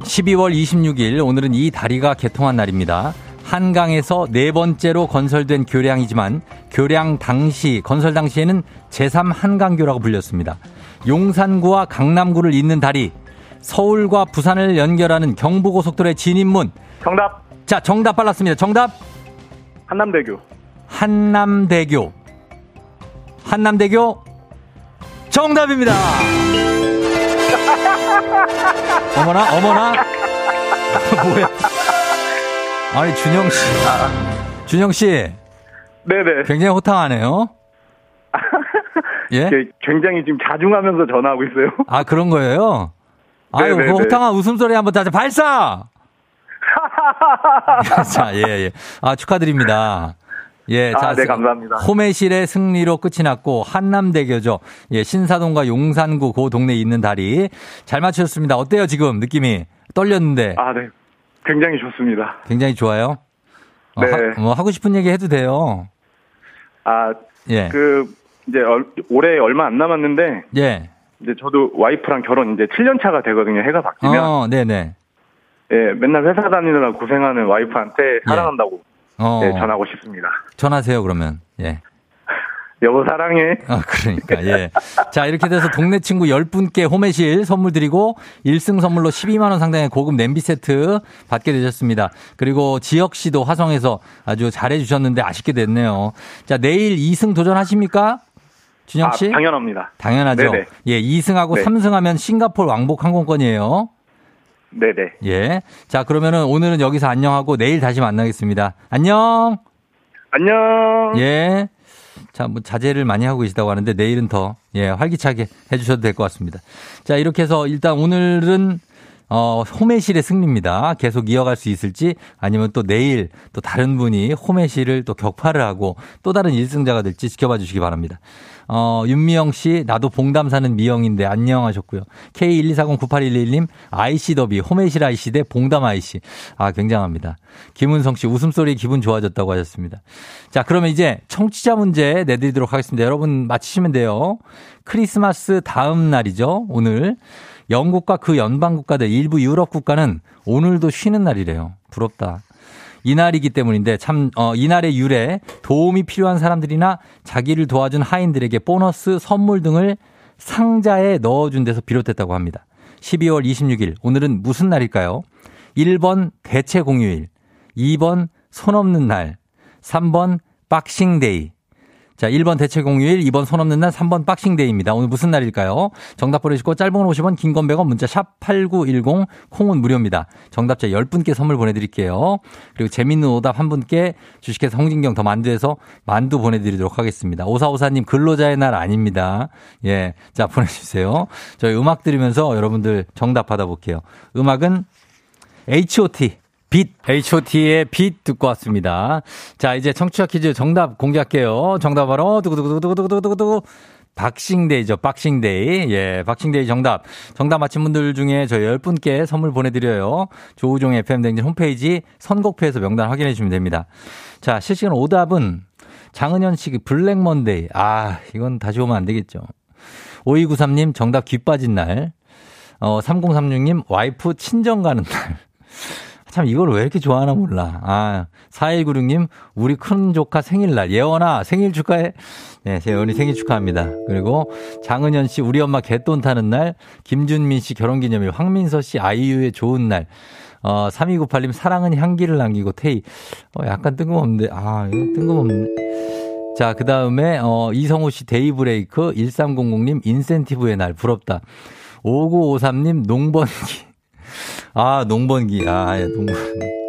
(12월 26일) 오늘은 이 다리가 개통한 날입니다. 한강에서 네 번째로 건설된 교량이지만 교량 당시 건설 당시에는 제3 한강교라고 불렸습니다. 용산구와 강남구를 잇는 다리 서울과 부산을 연결하는 경부고속도로의 진입문 정답. 자 정답 빨랐습니다. 정답 한남대교. 한남대교 한남대교 정답입니다. 어머나 어머나 (laughs) 뭐야? 아니 준영 씨, 준영 씨 네네. 굉장히 호탕하네요. (laughs) 예? 예, 굉장히 지금 자중하면서 전화하고 있어요. 아 그런 거예요? 아유 그. 호탕한 웃음소리 한번 다시 발사. (laughs) 자, 예, 예. 아, 축하드립니다. 예, 아, 네, 감사합니다. 호매실의 승리로 끝이 났고, 한남대교죠. 예, 신사동과 용산구 그 동네에 있는 다리. 잘 맞추셨습니다. 어때요, 지금 느낌이? 떨렸는데. 아, 네. 굉장히 좋습니다. 굉장히 좋아요. 어, 네. 하, 뭐 하고 싶은 얘기 해도 돼요. 아, 예. 그, 이제 얼- 올해 얼마 안 남았는데, 예. 이제 저도 와이프랑 결혼 이제 7년 차가 되거든요. 해가 바뀌면. 어, 네네. 예, 맨날 회사 다니느라 고생하는 와이프한테 사랑한다고 어. 예, 전하고 싶습니다. 전하세요, 그러면. 예. 여보 사랑해. 아, 그러니까, 예. 자, 이렇게 돼서 동네 친구 10분께 홈메실 선물 드리고 1승 선물로 12만원 상당의 고급 냄비 세트 받게 되셨습니다. 그리고 지혁 씨도 화성에서 아주 잘해주셨는데 아쉽게 됐네요. 자, 내일 2승 도전하십니까? 준영 씨? 아, 당연합니다. 당연하죠. 네네. 예, 2승하고 네. 3승하면 싱가폴 왕복 항공권이에요. 네네. 예. 자, 그러면은 오늘은 여기서 안녕하고 내일 다시 만나겠습니다. 안녕! 안녕. 예. 자, 뭐 자제를 많이 하고 계시다고 하는데 내일은 더, 예, 활기차게 해주셔도 될 것 같습니다. 자, 이렇게 해서 일단 오늘은 어, 홈의실의 승리입니다. 계속 이어갈 수 있을지 아니면 또 내일 또 다른 분이 홈의실을 또 격파를 하고 또 다른 1승자가 될지 지켜봐 주시기 바랍니다. 어, 윤미영 씨, 나도 봉담 사는 미영인데 안녕 하셨고요. K124098111님, IC 더비, 홈의실 IC 대 봉담 IC. 아, 굉장합니다. 김은성 씨, 웃음소리 기분 좋아졌다고 하셨습니다. 자, 그러면 이제 청취자 문제 내드리도록 하겠습니다. 여러분 맞히시면 돼요. 크리스마스 다음 날이죠. 오늘. 영국과 그 연방 국가들 일부 유럽 국가는 오늘도 쉬는 날이래요. 부럽다. 이날이기 때문인데 참, 어, 이날의 유래 도움이 필요한 사람들이나 자기를 도와준 하인들에게 보너스 선물 등을 상자에 넣어준 데서 비롯했다고 합니다. 12월 26일, 오늘은 무슨 날일까요? 1번 대체 공휴일, 2번 손 없는 날, 3번 박싱데이. 자, 1번 대체 공휴일, 2번 손 없는 날, 3번 박싱데이입니다. 오늘 무슨 날일까요? 정답 보내주시고 짧은 건 50원, 긴 건 100원, 문자 샵 8910, 콩은 무료입니다. 정답자 10분께 선물 보내드릴게요. 그리고 재밌는 오답 한 분께 주식회사 홍진경 더 만두에서 만두 보내드리도록 하겠습니다. 오사오사님 근로자의 날 아닙니다. 예. 자, 보내주세요. 저희 음악 들으면서 여러분들 정답 받아볼게요. 음악은 H.O.T. 빛, H.O.T의 빛 듣고 왔습니다. 자, 이제 청취자 퀴즈 정답 공개할게요. 정답 바로, 두구두구두구두구두구두구. 박싱데이죠. 박싱데이. 예, 박싱데이 정답. 정답 맞힌 분들 중에 저희 10분께 선물 보내드려요. 조우종 FM댕진 홈페이지 선곡표에서 명단 확인해 주시면 됩니다. 자, 실시간 오답은 장은현 씨 블랙 먼데이. 아, 이건 다시 오면 안 되겠죠. 5293님 정답 귀 빠진 날. 어, 3036님 와이프 친정 가는 날. 참 이걸 왜 이렇게 좋아하나 몰라. 아, 4196님 우리 큰 조카 생일날. 예원아 생일 축하해. 네, 예원이 생일 축하합니다. 그리고 장은현 씨 우리 엄마 곗돈 타는 날. 김준민 씨 결혼기념일. 황민서 씨 아이유의 좋은 날. 어, 3298님 사랑은 향기를 남기고 테이. 어, 약간 뜬금없는데. 아, 뜬금없네. 자, 그 다음에, 어, 이성우 씨 데이 브레이크, 1300님 인센티브의 날, 부럽다. 5953님 농번기. 아, 농번기. 아, 예, 농번기.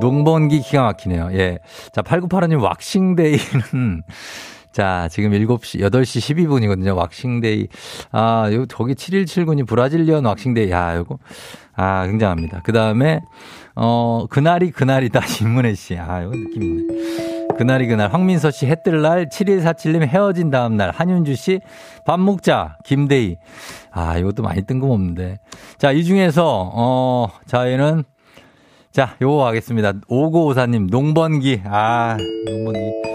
농번기 기가 막히네요. 예. 자, 8985님 왁싱데이는 (laughs) 자, 지금 7시, 8시 12분이거든요. 왁싱데이. 아, 요, 저기 7179님 브라질리언 왁싱데이. 야, 요거. 아, 굉장합니다. 그 다음에, 어, 그날이 그날이다. (laughs) 신문혜 씨. 아, 요거 느낌 있네. 그날이 그날. 황민서 씨 해 뜰 날. 7147님 헤어진 다음 날. 한윤주 씨 밥 먹자. 김대희. 아, 이것도 많이 뜬금없는데. 자, 이 중에서, 어, 저희는 자, 요거 하겠습니다. 5954님, 농번기. 아, 농번기.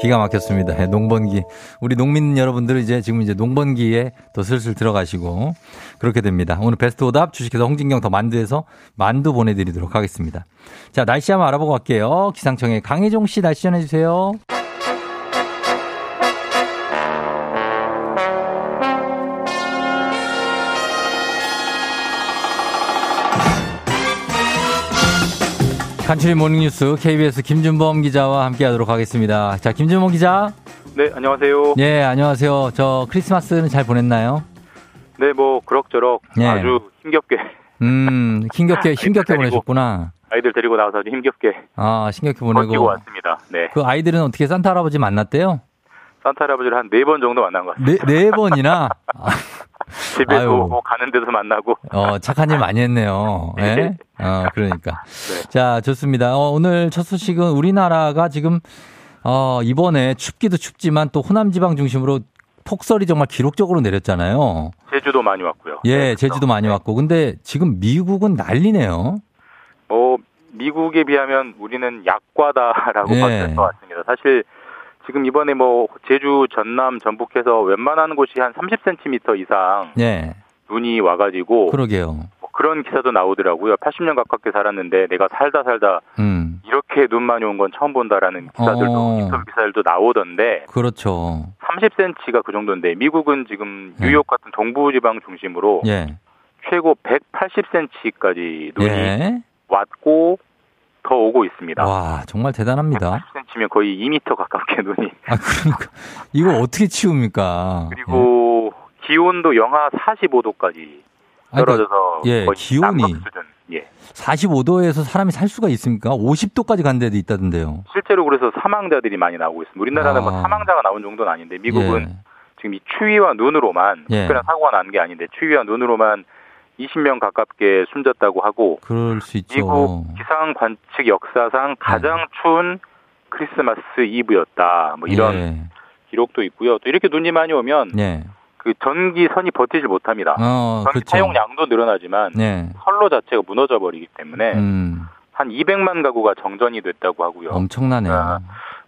기가 막혔습니다. 예, 농번기. 우리 농민 여러분들은 이제 지금 이제 농번기에 더 슬슬 들어가시고 그렇게 됩니다. 오늘 베스트 오답 주식회사 홍진경 더 만두에서 만두 보내드리도록 하겠습니다. 자, 날씨 한번 알아보고 갈게요. 기상청에 강혜종 씨 날씨 전해주세요. 간추린 모닝뉴스 KBS 김준범 기자와 함께하도록 하겠습니다. 자, 김준범 기자. 네, 안녕하세요. 네, 안녕하세요. 저 크리스마스는 잘 보냈나요? 네, 뭐 그럭저럭 네. 아주 힘겹게 음, 힘겹게 힘겹게. 보내셨구나. 아이들 데리고 나와서 아주 힘겹게 아, 힘겹게 보내고. 왔습니다. 네, 그 아이들은 어떻게 산타 할아버지 만났대요? 산타 할아버지를 한 네 번 정도 만난 것 같습니다. 네, 네 번이나. (laughs) 아, 집에도 아유. 뭐 가는 데서 만나고. 어, 착한 일 많이 했네요. (laughs) 예? 네. 어, 그러니까. 네. 자, 좋습니다. 어, 오늘 첫 소식은 우리나라가 지금, 어, 이번에 춥기도 춥지만 또 호남 지방 중심으로 폭설이 정말 기록적으로 내렸잖아요. 제주도 많이 왔고요. 예, 네, 제주도 많이 왔고. 근데 지금 미국은 난리네요. 뭐 미국에 비하면 우리는 약과다라고 예. 될것 같습니다. 사실 지금 이번에 뭐 제주, 전남, 전북해서 웬만한 곳이 한 30cm 이상 예, 눈이 와가지고 그러게요. 뭐 그런 기사도 나오더라고요. 80년 가깝게 살았는데 내가 살다 살다 음. 이렇게 눈 많이 온 건 처음 본다라는 기사들도 어. 기사들도 나오던데 그렇죠. 30cm가 그 정도인데 미국은 지금 뉴욕 같은 동부지방 중심으로 예. 최고 180cm까지 눈이 예. 왔고 더 오고 있습니다. 와, 정말 대단합니다. 180cm면 거의 2m 가깝게 (laughs) 눈이 아, 그러니까. 이거 어떻게 치웁니까? 그리고 기온도 영하 45도까지 아, 그러니까, 떨어져서 예, 거의 기온이. 예. 45도에서 사람이 살 수가 있습니까? 50도까지 간 데도 있다던데요. 실제로 그래서 사망자들이 많이 나오고 있습니다. 우리나라는 뭐 아. 사망자가 나온 정도는 아닌데 미국은 예. 지금 이 추위와 눈으로만 예. 특별한 사고가 난 게 아닌데 추위와 눈으로만 20명 가깝게 숨졌다고 하고 그럴 수 있죠. 미국 기상 관측 역사상 가장 추운 크리스마스 이브였다. 뭐 이런 예. 기록도 있고요. 또 이렇게 눈이 많이 오면 예. 그 전기선이 버티질 못합니다. 어, 전기 그렇죠. 사용량도 늘어나지만 네. 선로 자체가 무너져 버리기 때문에 음, 한 200만 가구가 정전이 됐다고 하고요. 엄청나네요. 아,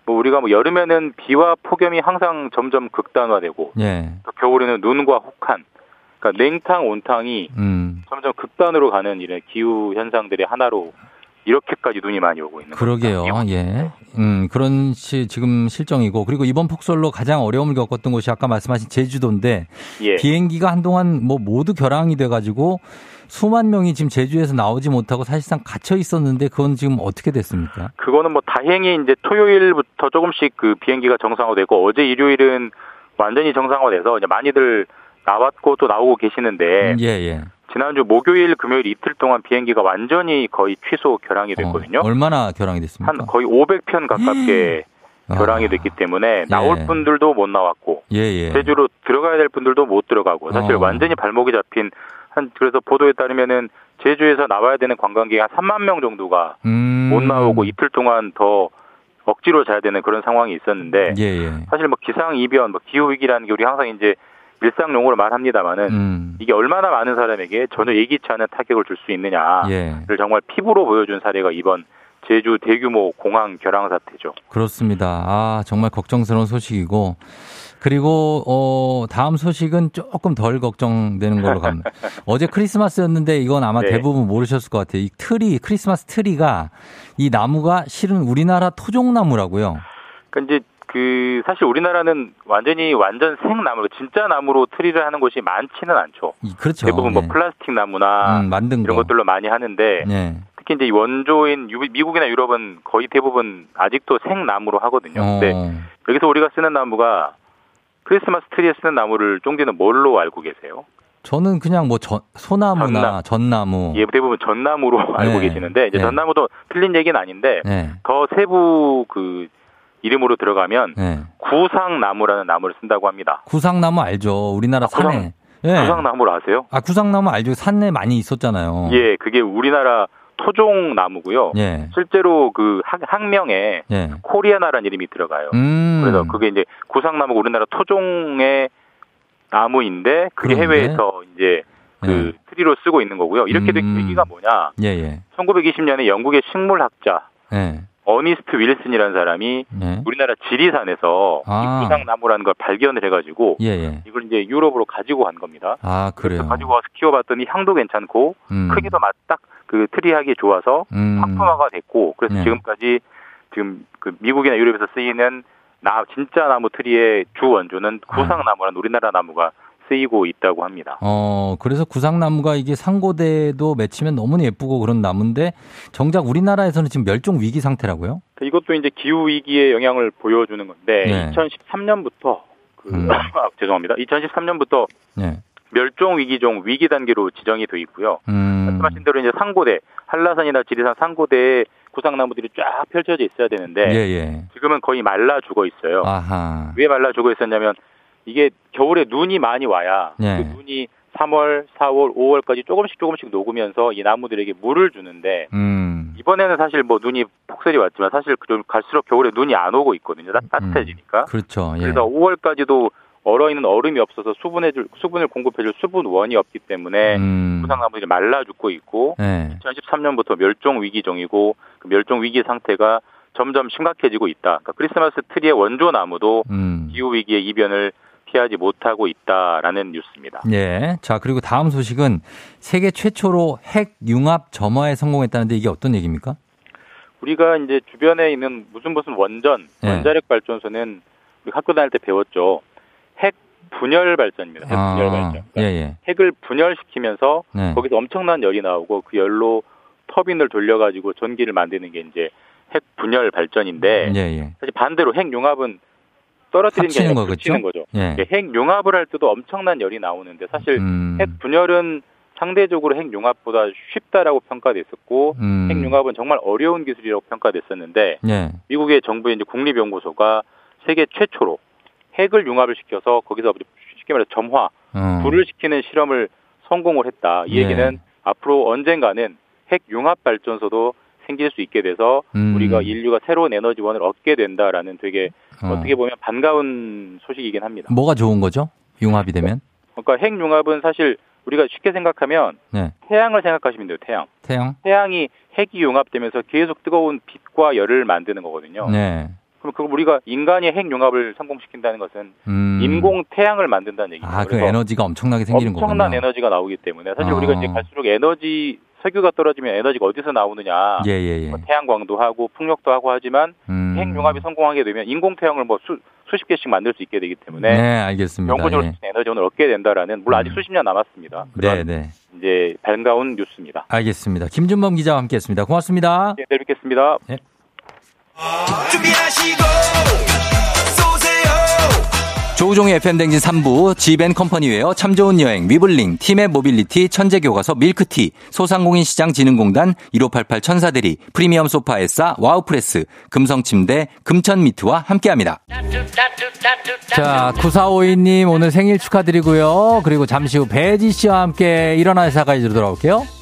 뭐 우리가 뭐 여름에는 비와 폭염이 항상 점점 극단화되고 예. 또 겨울에는 눈과 혹한 그러니까 냉탕 온탕이 음. 점점 극단으로 가는 이런 기후 현상들의 하나로 이렇게까지 눈이 많이 오고 있는 그러게요. 겁니다. 예. 음, 그런 시, 지금 실정이고 그리고 이번 폭설로 가장 어려움을 겪었던 곳이 아까 말씀하신 제주도인데 예. 비행기가 한동안 뭐 모두 결항이 돼 가지고 수만 명이 지금 제주에서 나오지 못하고 사실상 갇혀 있었는데 그건 지금 어떻게 됐습니까? 그거는 뭐 다행히 이제 토요일부터 조금씩 그 비행기가 정상화되고 어제 일요일은 완전히 정상화돼서 이제 많이들 나왔고 또 나오고 계시는데 예, 예. 지난주 목요일 금요일 이틀 동안 비행기가 완전히 거의 취소 결항이 됐거든요. 어, 얼마나 결항이 됐습니까? 한 거의 500편 가깝게 아. 결항이 됐기 때문에 나올 예. 분들도 못 나왔고 예, 예. 제주로 들어가야 될 분들도 못 들어가고 사실 어. 완전히 발목이 잡힌 한 그래서 보도에 따르면은 제주에서 나와야 되는 관광객이 한 3만 명 정도가 음. 못 나오고 이틀 동안 더 억지로 자야 되는 그런 상황이 있었는데 예, 예. 사실 뭐 기상 이변, 뭐 기후 위기라는 게 우리 항상 이제 일상 용어로 말합니다만은 음. 이게 얼마나 많은 사람에게 전혀 예기치 않은 타격을 줄 수 있느냐를 예. 정말 피부로 보여준 사례가 이번 제주 대규모 공항 결항 사태죠. 그렇습니다. 아, 정말 걱정스러운 소식이고. 그리고, 어, 다음 소식은 조금 덜 걱정되는 걸로 갑니다. (laughs) 어제 크리스마스였는데 이건 아마 네. 대부분 모르셨을 것 같아요. 이 트리, 크리스마스 트리가 이 나무가 실은 우리나라 토종나무라고요. 그러니까 이제 그 사실 우리나라는 완전히 완전 생나무, 진짜 나무로 트리를 하는 곳이 많지는 않죠. 이- 그렇죠. 대부분 뭐 예. 플라스틱 나무나 음, 만든 이런 거. 것들로 많이 하는데 네. 특히 이제 이 원조인 유- 미국이나 유럽은 거의 대부분 아직도 생나무로 하거든요. 근데 어, 여기서 우리가 쓰는 나무가 크리스마스 트리에 쓰는 나무를 쫑디는 뭘로 알고 계세요? 저는 그냥 뭐 전, 소나무나 전나- 전나무. 예, 대부분 전나무로 (laughs) 알고 네. 계시는데 이제 네. 전나무도 틀린 얘기는 아닌데 네. 더 세부 그 이름으로 들어가면 네. 구상나무라는 나무를 쓴다고 합니다. 구상나무 알죠. 우리나라 아, 구상- 산에. 예. 구상나무를 아세요? 아, 구상나무 알죠. 산에 많이 있었잖아요. 예, 그게 우리나라 토종 나무고요. 예. 실제로 그 학, 학명에 예. koreana라는 이름이 들어가요. 음. 그래서 그게 이제 구상나무가 우리나라 토종의 나무인데 그게 그런데? 해외에서 이제 그 네. 트리로 쓰고 있는 거고요. 이렇게 된 음. 계기가 뭐냐? 예, 예. 1920년에 영국의 식물학자 예. 어니스트 윌슨이라는 사람이 예. 우리나라 지리산에서 아. 이 구상나무라는 걸 발견을 해가지고 예, 예. 이걸 이제 유럽으로 가지고 간 겁니다. 아, 그래서 그래요. 가지고 와서 키워봤더니 향도 괜찮고 음. 크기도 맞딱 그 트리하기 좋아서 음. 상품화가 됐고 그래서 네. 지금까지 지금 그 미국이나 유럽에서 쓰이는 나 진짜 나무 트리의 주 원조는 구상나무라는 우리나라 나무가 쓰이고 있다고 합니다. 어, 그래서 구상나무가 이게 상고대도 맺히면 너무나 예쁘고 그런 나무인데 정작 우리나라에서는 지금 멸종 위기 상태라고요? 이것도 이제 기후 위기의 영향을 보여주는 건데 네. 2013년부터 그 음. (laughs) 아, 죄송합니다. 2013년부터 네. 멸종 위기종 위기 단계로 지정이 돼 있고요. 음. 말씀하신 대로 이제 상고대 한라산이나 지리산 상고대에 구상나무들이 쫙 펼쳐져 있어야 되는데 예, 예. 지금은 거의 말라 죽어 있어요. 아하. 왜 말라 죽어 있었냐면 이게 겨울에 눈이 많이 와야 네. 그 눈이 3월, 4월, 5월까지 조금씩 조금씩 녹으면서 이 나무들에게 물을 주는데 음. 이번에는 사실 뭐 눈이 폭설이 왔지만 사실 좀 갈수록 겨울에 눈이 안 오고 있거든요. 따, 따뜻해지니까. 그렇죠. 예. 그래서 5월까지도 얼어 있는 얼음이 없어서 수분해줄 수분을 공급해줄 수분원이 없기 때문에 음. 구상나무들이 말라 죽고 있고 네. 2013년부터 멸종 위기종이고 그 멸종 위기 상태가 점점 심각해지고 있다. 그러니까 크리스마스 트리의 원조 나무도 음. 기후 위기의 이변을 피하지 못하고 있다라는 뉴스입니다. 예. 자, 그리고 다음 소식은 세계 최초로 핵 융합 점화에 성공했다는데 이게 어떤 얘기입니까? 우리가 이제 주변에 있는 무슨 무슨 원전, 예. 원자력 발전소는 우리 학교 다닐 때 배웠죠. 핵 분열 발전입니다. 핵 분열 발전. 예, 예. 핵을 분열시키면서 네. 거기서 엄청난 열이 나오고 그 열로 터빈을 돌려가지고 전기를 만드는 게 이제 핵 분열 발전인데 예, 예. 사실 반대로 핵 융합은 떨어뜨리는 게 아니라? 붙이는 거죠. 예. 핵 융합을 할 때도 엄청난 열이 나오는데 사실 음. 핵 분열은 상대적으로 핵 융합보다 쉽다라고 평가됐었고 음. 핵 융합은 정말 어려운 기술이라고 평가됐었는데 예. 미국의 정부의 이제 국립연구소가 세계 최초로 핵을 융합을 시켜서 거기서 쉽게 말해서 점화, 어. 불을 시키는 실험을 성공을 했다. 이 예. 얘기는 앞으로 언젠가는 핵 융합 발전소도 생길 수 있게 돼서 음. 우리가 인류가 새로운 에너지원을 얻게 된다라는 되게 어. 어. 떻게 보면 반가운 소식이긴 합니다. 뭐가 좋은 거죠? 융합이 되면? 그러니까 핵 융합은 사실 우리가 쉽게 생각하면 네. 태양을 생각하시면 돼요. 태양. 태양? 태양이 핵이 융합되면서 계속 뜨거운 빛과 열을 만드는 거거든요. 네. 그럼 그걸 우리가 인간이 핵 융합을 성공시킨다는 것은 음. 인공 태양을 만든다는 얘기죠. 아, 그 에너지가 엄청나게 생기는 엄청난 거군요. 에너지가 나오기 때문에 사실 어. 우리가 이제 갈수록 에너지 석유가 떨어지면 에너지가 어디서 나오느냐 예, 예, 예. 뭐 태양광도 하고 풍력도 하고 하지만 음. 핵 융합이 성공하게 되면 인공 태양을 뭐 수, 수십 개씩 만들 수 있게 되기 때문에 네, 알겠습니다. 영구적으로 예. 에너지원을 얻게 된다라는 물론 아직 음. 수십 년 남았습니다. 네, 그런 네. 이제 반가운 뉴스입니다. 알겠습니다. 김준범 기자와 함께 했습니다. 고맙습니다. 네, 내일 뵙겠습니다. 조우종의 FM대행진 3부, 지벤컴퍼니웨어, 참 좋은 여행, 위블링, 티맵 모빌리티, 천재교과서, 밀크티, 소상공인 시장 진흥공단, 1588 천사대리, 프리미엄 소파 에싸, 와우프레스, 금성침대, 금천미트와 함께합니다. 자, 9452님 오늘 생일 축하드리고요. 그리고 잠시 후 배지 씨와 함께 일어나 회사 가야지로 돌아올게요.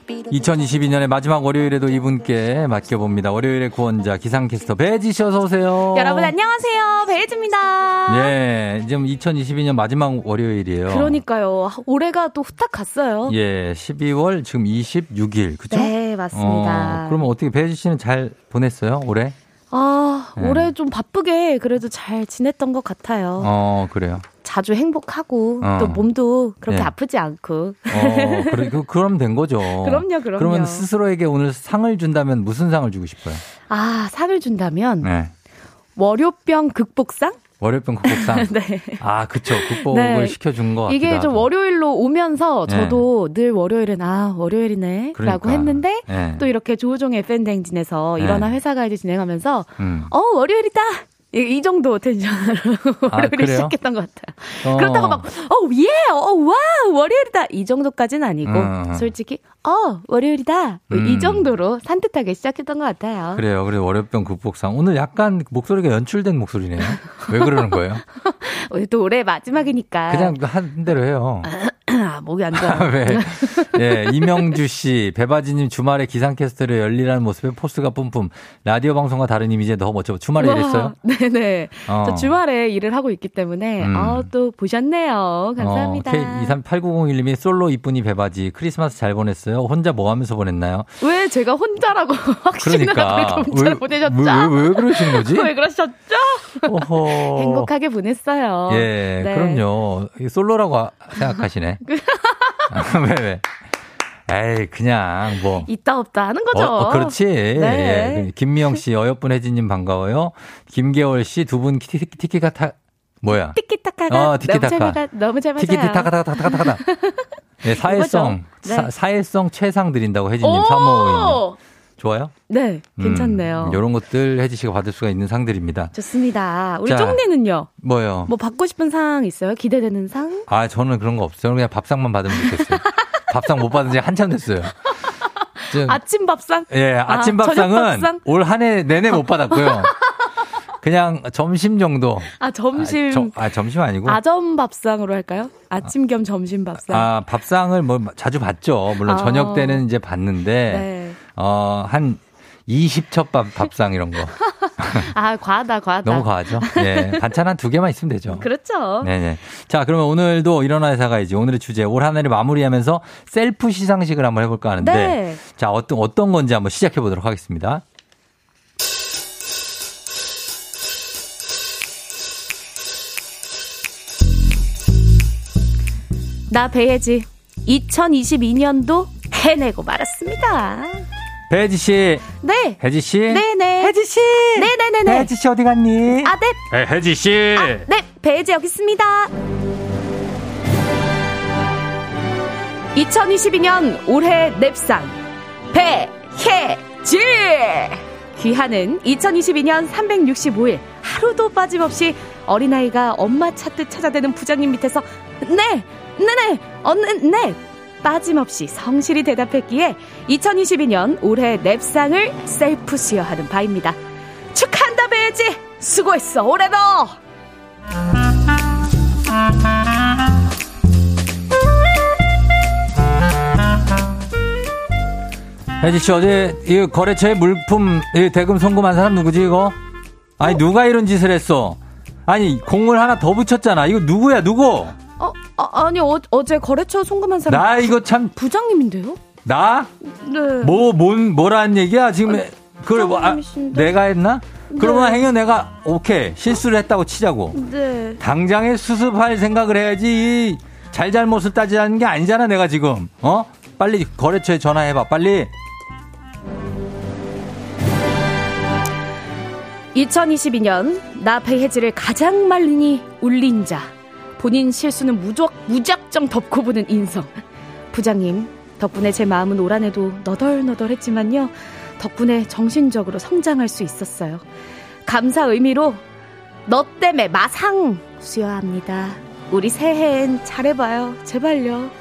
2022년의 마지막 월요일에도 이분께 맡겨봅니다. 월요일의 구원자 기상캐스터 배지 씨 어서 오세요. 여러분 안녕하세요. 베이즈입니다. 예, 지금 2022년 마지막 월요일이에요. 그러니까요. 올해가 또 후딱 갔어요. 예, 12월 지금 26일, 그죠? 네, 맞습니다. 어, 그러면 어떻게 배지 씨는 잘 보냈어요, 올해? 아, 네. 올해 좀 바쁘게 그래도 잘 지냈던 것 같아요. 어, 그래요. 자주 행복하고 어. 또 몸도 그렇게 네. 아프지 않고. 어, 그래, 그, 그럼 된 거죠. (laughs) 그럼요, 그럼요. 그러면 스스로에게 오늘 상을 준다면 무슨 상을 주고 싶어요? 아, 상을 준다면 네. 월요병 극복상? 월요병 극복상. (laughs) 네. 아, 그쵸. 극복을 네. 시켜준 것 같아요. 이게 좀 월요일로 오면서 네. 저도 늘 월요일은 아 월요일이네 그러니까. 라고 했는데 네. 또 이렇게 조우종의 FM댕진에서 네. 일어나 회사 가야지 진행하면서 음. 어 월요일이다 이, 이 정도 텐션으로 (laughs) 월요일을 그래요? 시작했던 것 같아요. 어. 그렇다고 막, 어, 예, 어, 와, 월요일이다. 이 정도까지는 아니고, 음. 솔직히, 어, 월요일이다. 음. 이 정도로 산뜻하게 시작했던 것 같아요. 그래요. 그래 월요병 극복상. 오늘 약간 목소리가 연출된 목소리네요. 왜 그러는 거예요? 오늘 (laughs) 또 올해 마지막이니까. 그냥 한 대로 해요. (laughs) 아, 목이 안 좋아. 왜? 예, 이명주 씨, 배바지님 주말에 기상캐스터를 열일하는 모습에 포스가 뿜뿜. 라디오 방송과 다른 이미지에 더 멋져. 주말에 우와, 일했어요? (laughs) 네네. 어. 저 주말에 일을 하고 있기 때문에, 음. 아, 또 보셨네요. 감사합니다. 어, K23890님이 솔로 이쁜이 배바지. 크리스마스 잘 보냈어요? 혼자 뭐 하면서 보냈나요? 왜 제가 혼자라고 (laughs) 확신을 그러니까. 하고 문자를 왜- 보내셨죠? 왜, 왜, 왜 그러시는 (laughs) 거지? 왜 그러셨죠? 어허. 행복하게 보냈어요. 예, 네. 그럼요. 솔로라고 아- 생각하시네. (laughs) 왜, 왜? 에이, 그냥 뭐. 있다 없다 하는 거죠. 어, 어, 그렇지. 네. 예. 김미영 씨, 어여쁜 혜진님 반가워요. 김계월 씨, 두 분 티키타카 타, 뭐야? 티키타카가 어, 티키타카. 너무 잘 맞아요. 티키타카타카타카타카. 네, (laughs) 사회성. 네. 사, 사회성 최상 드린다고 혜진님 3552님. 오! 좋아요? 네, 괜찮네요. 음, 이런 것들 혜지 씨가 받을 수가 있는 상들입니다. 좋습니다. 우리 자. 쫑디는요? 뭐요? 뭐 받고 싶은 상 있어요? 기대되는 상? 아, 저는 그런 거 없어요. 저는 그냥 밥상만 받으면 좋겠어요. (laughs) 밥상 못 받은 지 한참 됐어요. (laughs) 좀- 아침 밥상? 예, 아침 아, 밥상은 밥상? 올 한 해 내내 못 받았고요. 그냥 점심 정도. 아, 점심. 아, 점, 아, 점심 아니고. 아점 밥상으로 할까요? 아침 겸 점심 밥상. 아, 밥상을 뭐 자주 받죠. 물론 아. 저녁 때는 이제 받는데, 네. 어, 한 20첩 밥, 밥상 이런 거. (laughs) 아, 과하다, 과하다. 너무 과하죠? 예. 반찬 한 두 개만 있으면 되죠. 그렇죠. 네네. 자, 그러면 오늘도 일어나 회사 가야지. 오늘의 주제, 올 한 해를 마무리하면서 셀프 시상식을 한번 해볼까 하는데, 네. 자, 어떤, 어떤 건지 한번 시작해 보도록 하겠습니다. 나 배혜지 2022년도 해내고 말았습니다. 배지 씨, 네. 혜지 씨. 네네. 혜지 씨. 네네네네. 혜지 씨 어디 갔니? 아, 네. 네, 혜지 씨. 네. 배혜지 여기 있습니다. 2022년 올해 냅상 배혜지 귀하는 2022년 365일 하루도 빠짐없이 어린아이가 엄마 찾듯 찾아대는 부장님 밑에서 네 네네 어네 네 빠짐없이 성실히 대답했기에 2022년 올해 냅상을 셀프 수여하는 바입니다. 축하한다 배혜지 수고했어 올해도 혜지 씨 어제 이 거래처에 물품 이 대금 송금한 사람 누구지 이거? 아니 누가 이런 짓을 했어? 아니 공을 하나 더 붙였잖아. 이거 누구야 누구? 어, 아, 아니 어, 어제 거래처 송금한 사람 나 이거 참 부장님인데요? 나? 네. 뭐, 뭔, 뭐라는 얘기야? 지금, 그래, 뭐, 아. 내가 했나? 그러면 네. 행여 내가, 오케이, 실수를 했다고 치자고. 네. 당장에 수습할 생각을 해야지, 이 잘잘못을 따지라는 게 아니잖아, 내가 지금. 어? 빨리 거래처에 전화해봐, 빨리. 2022년 나 배혜지를 가장 말리니 울린 자 본인 실수는 무적, 무작정 덮고 보는 인성. 부장님 덕분에 제 마음은 올 한 해도 너덜너덜했지만요. 덕분에 정신적으로 성장할 수 있었어요. 감사 의미로 너 때문에 마상 수여합니다. 우리 새해엔 잘해봐요. 제발요.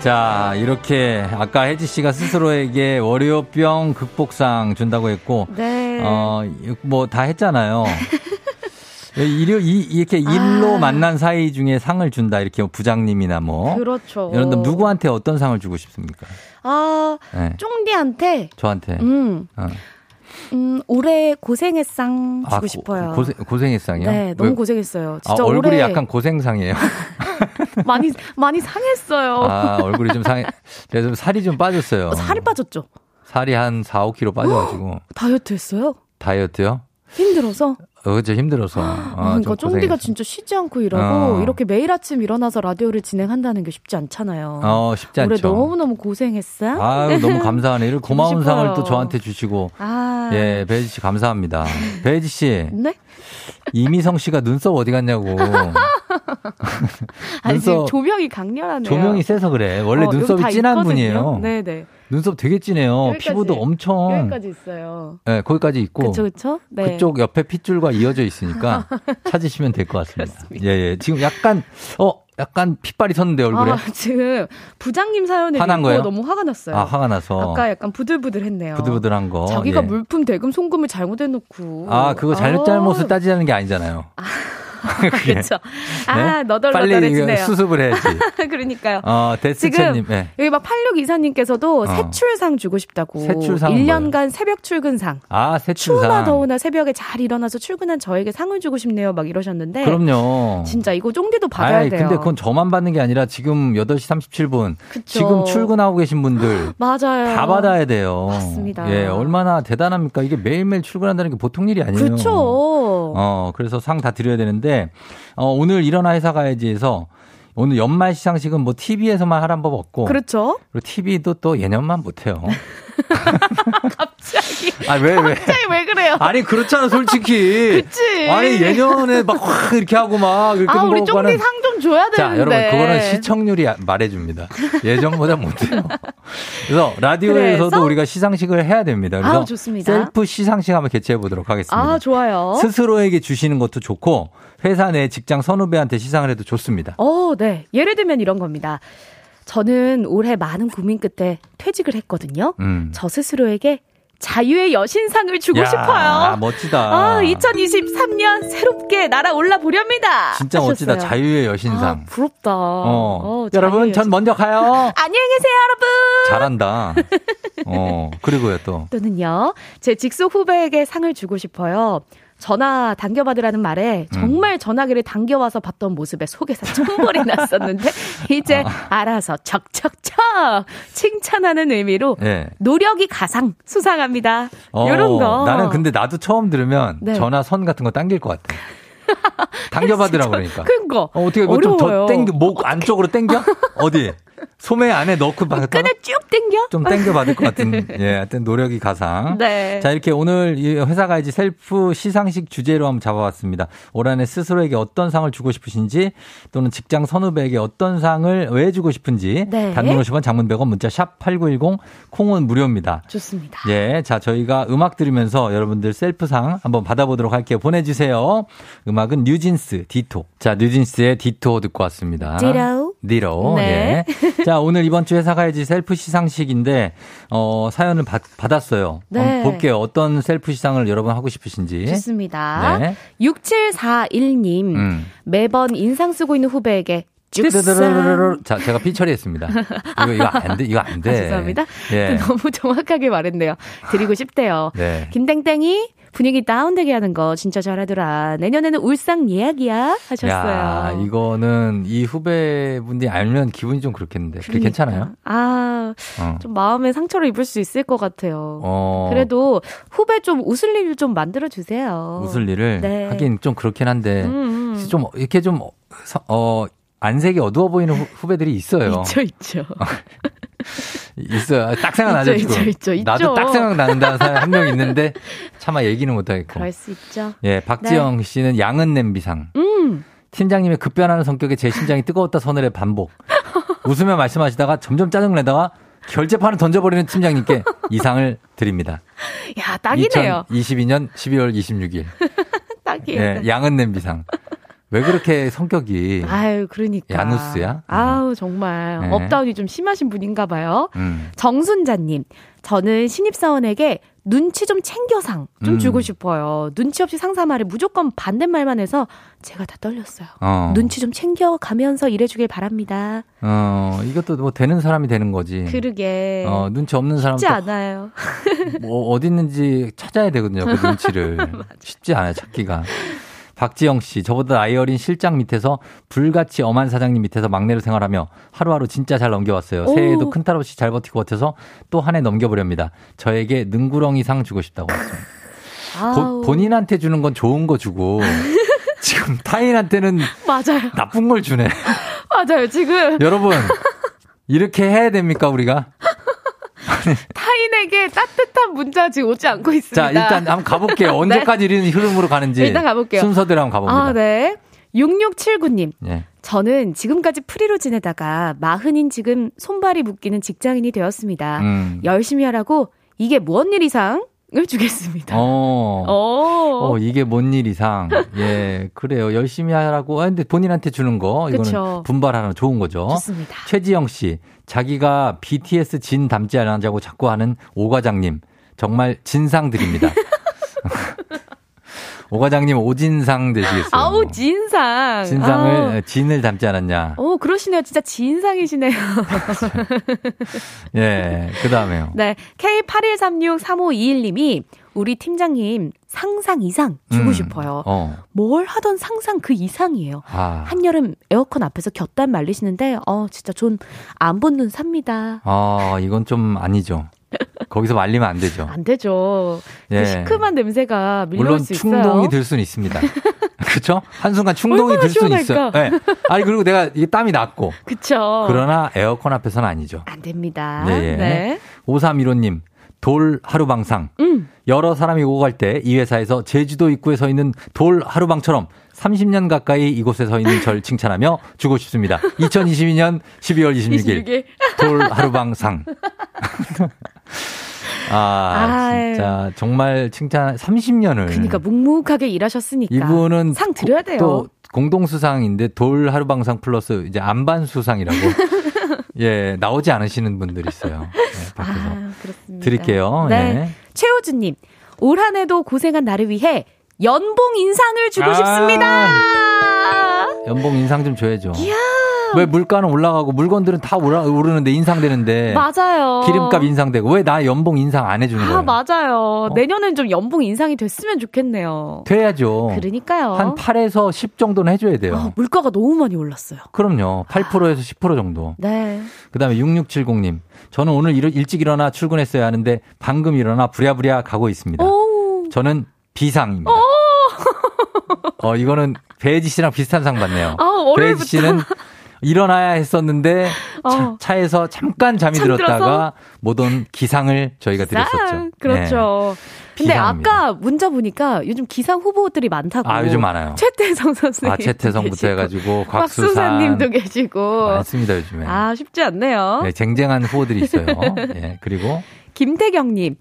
자, 이렇게, 아까 혜지 씨가 스스로에게 월요병 극복상 준다고 했고, 네 어, 뭐 다 했잖아요. (laughs) 일요, 이, 이렇게 일로 아. 만난 사이 중에 상을 준다, 이렇게 부장님이나 뭐. 그렇죠 이런 데 누구한테 어떤 상을 주고 싶습니까? 아 네. 쫑디한테 저한테. 음 어. 음, 올해 고생했상 주고 아, 고- 싶어요. 고생, 고생했상이요? 네, 너무 왜- 고생했어요. 아, 진짜 얼굴이 올해 약간 고생상이에요. (laughs) 많이 많이 상했어요. 아, 얼굴이 좀 상해. (laughs) 그래서 살이 좀 빠졌어요. 어, 살이 빠졌죠. 살이 한 4, 5kg 빠져가지고. (gasps) 다이어트 했어요. 다이어트요? 힘들어서. 어, 그죠 힘들어서. 아, (gasps) 그러니까 좀 쫑디가. 진짜 쉬지 않고 일하고 어. 이렇게 매일 아침 일어나서 라디오를 진행한다는 게 쉽지 않잖아요. 어, 쉽지 올해 않죠. 너무너무 고생했어. 아유, (laughs) 너무 감사하네. 이렇게 고마운 주고 상을 싶어요. 또 저한테 주시고. 아. 예, 배지 씨 감사합니다. 배지 씨, 네? 이미성 씨가 눈썹 어디 갔냐고. (laughs) 아니, 지금 조명이 강렬하네요. 조명이 세서 그래. 원래 어, 눈썹이 다 진한 있거든요. 분이에요. 네네. 눈썹 되게 진해요. 여기까지. 피부도 엄청. 여기까지 있어요. 네, 거기까지 있고. 그쵸, 그쵸? 네. 그쪽 옆에 핏줄과 이어져 있으니까 (laughs) 찾으시면 될 것 같습니다. 예, 예. 지금 약간, 어, 약간 핏발이 섰는데, 얼굴에. 아, 지금 부장님 사연을 화난 거예요? 너무 화가 났어요. 아, 화가 나서. 아까 약간 부들부들했네요. 부들부들한 거. 자기가 예. 물품 대금 송금을 잘못해 놓고. 아, 그거 잘잘못을 따지자는 게 아니잖아요. 그게. (laughs) 그렇죠. 아, 네? 너덜너덜해지네요. 빨리 수습을 해야지. (laughs) 그러니까요. 어, 데스채님. 지금 예. 여기 막 86 이사님께서도 어. 새출상 주고 싶다고. 새출상은 1년간 새벽 출근상. 아, 새출상. 추우나 더우나 새벽에 잘 일어나서 출근한 저에게 상을 주고 싶네요. 막 이러셨는데. 그럼요. 진짜 이거 쫑디도 받아야 아이, 돼요. 근데 그건 저만 받는 게 아니라 지금 8시 37분. 그쵸. 지금 출근하고 계신 분들. (gasps) 맞아요. 다 받아야 돼요. 맞습니다. 예, 얼마나 대단합니까? 이게 매일매일 출근한다는 게 보통 일이 아니에요. 그렇죠. 어, 그래서 상 다 드려야 되는데, 어, 오늘 일어나 회사 가야지 해서, 오늘 연말 시상식은 뭐 TV에서만 하란 법 없고. 그렇죠. 그리고 TV도 또 예년만 못해요. (laughs) 갑자기. 아, 왜, 왜? 갑자기 왜 그래요? 아니, 그렇잖아, 솔직히. 그치. 아니, 예년에 막 확 이렇게 하고 막 이렇게 아, 우리 쫑디 상 좀 줘야 되는데. 자, 여러분, 그거는 시청률이 말해줍니다. 예전보다 못해요. 그래서 라디오에서도 그래서? 우리가 시상식을 해야 됩니다. 그래서 아우, 좋습니다. 셀프 시상식 한번 개최해 보도록 하겠습니다. 아, 좋아요. 스스로에게 주시는 것도 좋고 회사 내 직장 선후배한테 시상을 해도 좋습니다. 어, 네. 예를 들면 이런 겁니다. 저는 올해 많은 고민 끝에 퇴직을 했거든요. 음. 저 스스로에게 자유의 여신상을 주고 야, 싶어요. 멋지다. 아, 2023년 새롭게 날아올라 보려합니다. 진짜 멋지다. 하셨어요. 자유의 여신상. 아, 부럽다. 어. 어, 여러분, 전 먼저 가요. (laughs) 안녕히 계세요, 여러분. 잘한다. (laughs) 어, 그리고요 또. 또는요, 제 직속 후배에게 상을 주고 싶어요. 전화 당겨받으라는 말에 음. 정말 전화기를 당겨와서 봤던 모습에 속에서 천벌이 (laughs) 났었는데 이제 알아서 척척척 칭찬하는 의미로 예. 노력이 가상 수상합니다. 어, 이런 거. 나는 근데 나도 처음 들으면 네. 전화 선 같은 거 당길 것 같아. 당겨받으라 (laughs) 그러니까. 큰 거. 어, 어떻게 뭐좀 어려워요. 더 땡겨 목 안쪽으로 당겨? 어디? 소매 안에 넣고 받을까? 끈을 쭉 당겨? 좀 땡겨 받을 것 같은 예, 하여튼 노력이 가상. 네. 자, 이렇게 오늘 이 회사 가야지 셀프 시상식 주제로 한번 잡아봤습니다. 올 한 해 스스로에게 어떤 상을 주고 싶으신지 또는 직장 선후배에게 어떤 상을 왜 주고 싶은지 네. 단문 50원 장문 100원 문자 샵 8910 콩은 무료입니다. 좋습니다. 예, 자, 저희가 음악 들으면서 여러분들 셀프상 한번 받아보도록 할게요. 보내주세요. 음악은 뉴진스, Ditto. 자, 뉴진스의 Ditto 듣고 왔습니다. 디로. 디로. 네. 예. 자, 오늘 이번 주 회사 가야지 셀프 시상식인데, 어, 사연을 받, 받았어요. 네. 볼게요. 어떤 셀프 시상을 여러분 하고 싶으시인지. 좋습니다. 네. 6741님. 음. 매번 인상 쓰고 있는 후배에게 자, 제가 피 처리했습니다. 이거, 이거 안 돼, 이거 안 돼. 아, 죄송합니다. 예. (laughs) 너무 정확하게 말했네요. 드리고 싶대요. 네. 김땡땡이 분위기 다운되게 하는 거 진짜 잘하더라. 내년에는 울상 예약이야 하셨어요. 야, 이거는 이 후배분들이 알면 기분이 좀 그렇겠는데. 그게 그러니까. 괜찮아요? 아, 어. 좀 마음에 상처를 입을 수 있을 것 같아요. 어. 그래도 후배 좀 웃을 일좀 만들어 주세요. 웃을 일을 네. 하긴 좀 그렇긴 한데 음, 음. 좀 이렇게 좀 어, 안색이 어두워 보이는 후, 후배들이 있어요. 있죠, 있죠. (laughs) 있어요. 딱 생각나죠 있죠, 지금. 있죠, 있죠, 나도. 딱 생각나는 사람 한 명 있는데 (laughs) 차마 얘기는 못 하겠고. 그럴 수 있죠. 예, 박지영 씨는 양은 냄비상. 음. 팀장님의 급변하는 성격에 제 심장이 뜨거웠다 서늘해 반복. 웃으며 말씀하시다가 점점 짜증내다가 결재판을 던져버리는 팀장님께 이 상을 드립니다. 야, 딱이네요. 2022년 12월 26일. 딱이에요. 예, 양은 냄비상. 왜 그렇게 성격이 아유, 그러니까. 야누스야? 아우, 정말. 네. up down이 좀 심하신 분인가 봐요. 음. 정순자님, 저는 신입사원에게 눈치 좀 챙겨상 좀 음. 주고 싶어요. 눈치 없이 상사 말에 무조건 반대말만 해서 제가 다 떨렸어요. 어. 눈치 좀 챙겨 가면서 일해주길 바랍니다. 어, 이것도 뭐 되는 사람이 되는 거지. 그러게. 어, 눈치 없는 사람 쉽지 않아요. 뭐 어디 있는지 찾아야 되거든요. 그 눈치를. (laughs) 쉽지 않아요, 찾기가. 박지영 씨, 저보다 나이 어린 실장 밑에서 불같이 엄한 사장님 밑에서 막내로 생활하며 하루하루 진짜 잘 넘겨왔어요. 오. 새해에도 큰 탈 없이 잘 버티고 버텨서 또 한 해 넘겨보렵니다. 저에게 능구렁이 상 주고 싶다고. 보- 본인한테 주는 건 좋은 거 주고 (laughs) 지금 타인한테는 맞아요. 나쁜 걸 주네. (laughs) 맞아요. 지금 여러분 이렇게 해야 됩니까 우리가? (laughs) 타인에게 따뜻한 문자 지금 오지 않고 있습니다. 자 일단 한번 가볼게요. (laughs) 네. 언제까지 이런 흐름으로 가는지 일단 가볼게요. 순서대로 한번 가봅니다. 아, 네. 6679님. 예. 저는 지금까지 프리로 지내다가 마흔인 지금 손발이 묶이는 직장인이 되었습니다. 음. 열심히 하라고 이게 무언 일 이상 을 주겠습니다. 어. 어. 어, 이게 뭔 일 이상. 예, 그래요. 열심히 하라고. 아, 근데 본인한테 주는 거, 이거는 그쵸. 분발하는 좋은 거죠. 좋습니다. 최지영 씨, 자기가 BTS 진 닮지 않냐고 자꾸 하는 오 과장님. 정말 진상 드립니다. (laughs) 오 과장님 오진상 되시겠어요. 아우, 진상. 진상을, 아우. 진을 닮지 않았냐. 오, 그러시네요. 진짜 진상이시네요. (laughs) 예, 그 다음에요. 네. K81363521님이 우리 팀장님 상상 이상 주고 음, 싶어요. 어. 뭘 하던 상상 그 이상이에요. 아. 한여름 에어컨 앞에서 곁단 말리시는데, 어, 진짜 전 안 본 눈 삽니다. 아, 이건 좀 아니죠. 거기서 말리면 안 되죠. 안 되죠. 예. 그 시큼한 냄새가 물론. 충동이 들 수는 있습니다. (laughs) 그렇죠? 한순간 충동이 들 수는 있어요. 네. 아니 그리고 내가 이게 땀이 났고 그쵸. 그러나 에어컨 앞에서는 아니죠. 안 됩니다. 네. 네. 5315님 돌 하루방상. 음. 여러 사람이 오고 갈 때 이 회사에서 제주도 입구에 서 있는 돌 하루방처럼 30년 가까이 이곳에 서 있는 절 칭찬하며 주고 싶습니다. 2022년 12월 26일 26일. 돌 하루방상. (laughs) 아, 아유. 진짜 정말 칭찬 30년을. 그러니까 묵묵하게 일하셨으니까 이분은 상 드려야 돼요. 또 공동 수상인데 돌 하루방상 플러스 이제 안반 수상이라고 (laughs) 예 나오지 않으시는 분들이 있어요. (laughs) 네, 밖에서 아, 그렇습니다. 드릴게요. 네. 네. 최호주님, 올 한 해도 고생한 나를 위해 연봉 인상을 주고 아. 싶습니다. 연봉 인상 좀 줘야죠. 이야. 왜 물가는 올라가고 물건들은 다 오라, 오르는데 인상되는데 맞아요. 기름값 인상되고 왜 나 연봉 인상 안 해주는 아, 거예요? 맞아요. 내년엔 좀 연봉 인상이 됐으면 좋겠네요. 돼야죠. 그러니까요. 한 8에서 10 정도는 해줘야 돼요. 아, 물가가 너무 많이 올랐어요. 그럼요. 8%에서 10% 정도. 네. 그 다음에 6670님. 저는 오늘 일, 일찍 일어나 출근했어야 하는데 방금 일어나 부랴부랴 가고 있습니다. 오. 저는 비상입니다. 어, 이거는 배지 씨랑 비슷한 상 받네요. 아. 배지 씨는 일어나야 했었는데 어. 차, 에서 잠깐 잠이? 들었다가 못 온 기상을 저희가 드렸었죠. 아, 그렇죠. 근데 비상입니다. 아까 문자 보니까 요즘 기상 후보들이 많다고. 아, 요즘 많아요. 최태성 선생님. 아, 최태성부터 해가지고 (laughs) 곽수산. 곽수산 님도 계시고. 많습니다, 요즘에. 아, 쉽지 않네요. 네, 쟁쟁한 후보들이 있어요. (laughs) 예, 그리고 김태경 님.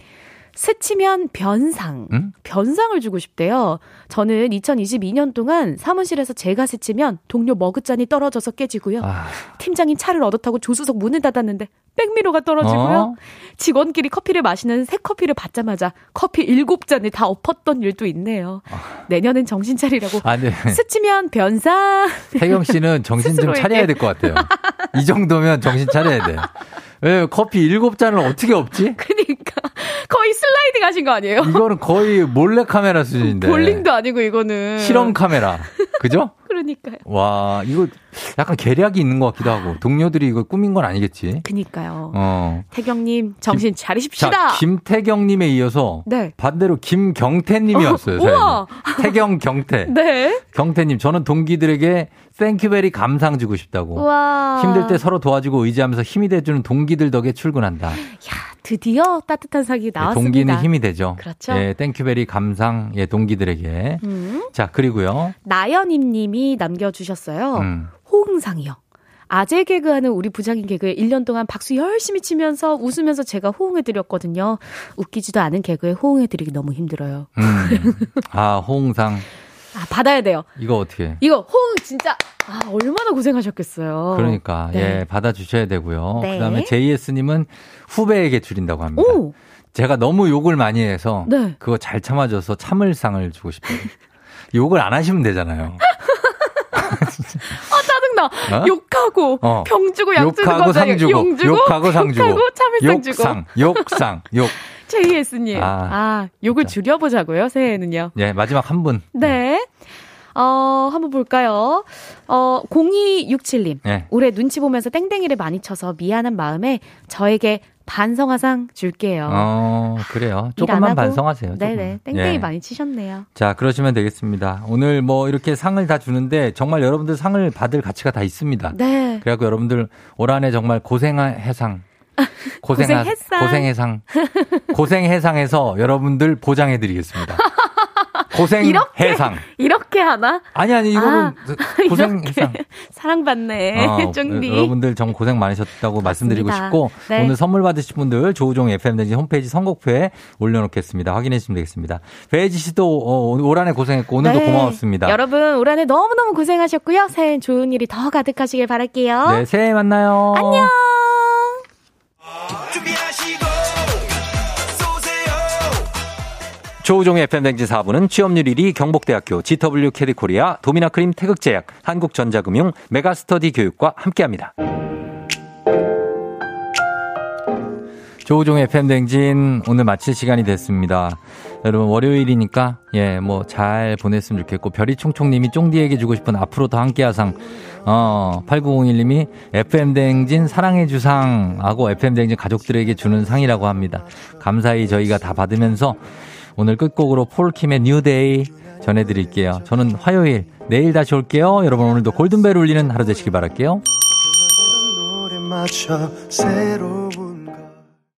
스치면 변상. 음? 변상을 주고 싶대요. 저는 2022년 동안 사무실에서 제가 스치면 동료 머그잔이 떨어져서 깨지고요. 아, 팀장님 차를 얻어 타고 조수석 문을 닫았는데 백미로가 떨어지고요. 어? 직원끼리 커피를 마시는 새 커피를 받자마자 커피 일곱 잔을 다 엎었던 일도 있네요. 내년엔 정신 차리라고. 아, 네. 스치면 변상. 태경 씨는 정신 좀. 차려야 될 것 같아요. 이 정도면 정신 차려야 돼. 왜 커피 일곱 잔을 어떻게 없지? (laughs) 그러니까 거의 슬라이딩 하신 거 아니에요? 이거는 거의 몰래 카메라 수준인데. 볼링도 아니고 이거는. 실험 카메라. 그죠? (laughs) 그러니까요. 와, 이거 약간 계략이 있는 것 같기도 하고. 동료들이 이거 꾸민 건 아니겠지? 그니까요. 어. 태경님 정신 차리십시다. 자, 김태경님에 이어서 네. 반대로 김경태님이 왔어요. 우와. 사연이. 태경 경태. (laughs) 네. 경태님, 저는 동기들에게 thank you very 감사상 주고 싶다고. 와. 힘들 때 서로 도와주고 의지하면서 힘이 돼주는 동기들 덕에 출근한다. 드디어 따뜻한 상이 나왔습니다. 동기는 힘이 되죠. 그렇죠. 예, thank you very 감사상, 예, 동기들에게. 음. 자, 그리고요. 나연임 님이 남겨주셨어요. 음. 호응상이요. 아재 개그하는 우리 부장님 개그에 1년 동안 박수 열심히 치면서 웃으면서 제가 호응해드렸거든요. 웃기지도 않은 개그에 호응해드리기 너무 힘들어요. 음. 아, 호응상. 아, 받아야 돼요. 이거 어떻게. 이거 호응 진짜, 아, 얼마나 고생하셨겠어요. 그러니까, 네. 예, 받아 주셔야 되고요. 네. 그 다음에 JS님은 후배에게 줄인다고 합니다. 오! 제가 너무 욕을 많이 해서 네. 그거 잘 참아줘서 참을상을 주고 싶어요. 욕을 안 하시면 되잖아요. (laughs) 아, 짜증나. 어? 욕하고, 어. 병 주고, 약 주는 거잖아요. 상 주고, 용 주고, 욕하고 상 주고, 욕하고 참을상 주고. 욕상, 욕상, (laughs) 욕. JS님. 아, 아, 욕을 줄여보자고요, 새해에는요. 예, 마지막 한 분. 네. 어, 한번 볼까요? 어, 0267님. 예. 올해 눈치 보면서 땡땡이를 많이 쳐서 미안한 마음에 저에게 반성화상 줄게요. 어, 그래요. 일안 조금만. 반성하세요. 네네. 조금만. 땡땡이 예. 많이 치셨네요. 자, 그러시면 되겠습니다. 오늘 뭐 이렇게 상을 다 주는데 정말 여러분들 상을 받을 가치가 다 있습니다. 네. 그래갖고 여러분들 올 한 해 정말 고생해상. (laughs) 고생. 고생해상. 고생해상에서 여러분들 보장해드리겠습니다. (laughs) 고생해상. 이렇게 하나? 아니, 아니, 이거는 아, 고생 해상. 사랑받네. 어, 쫑디. 여러분들 정말 고생 많으셨다고 말씀드리고 싶고 네. 오늘 선물 받으실 분들 조우종 FM 댕진 홈페이지 선곡표에 올려놓겠습니다. 확인해 주시면 되겠습니다. 배지 씨도 어, 올 한해 고생했고 오늘도 네. 고마웠습니다. 여러분, 올 한해 너무 너무 고생하셨고요. 새해엔 좋은 일이 더 가득하시길 바랄게요. 네, 새해 만나요. 안녕! 조우종의 FM 댕진 4부는 취업률 1위 경복대학교 GW 캐디코리아 도미나크림 태극제약 한국전자금융 메가스터디 교육과 함께합니다. 조우종의 FM 댕진 오늘 마칠 시간이 됐습니다. 여러분 월요일이니까 예 뭐 잘 보냈으면 좋겠고 별이 총총님이 쫑디에게 주고 싶은 앞으로 더 함께하상 어 8901님이 FM 댕진 사랑해 주상 하고 FM 댕진 가족들에게 주는 상이라고 합니다. 감사히 저희가 다 받으면서 오늘 끝곡으로 폴킴의 뉴데이 전해드릴게요. 저는 화요일 내일 다시 올게요. 여러분 오늘도 골든벨 울리는 하루 되시길 바랄게요.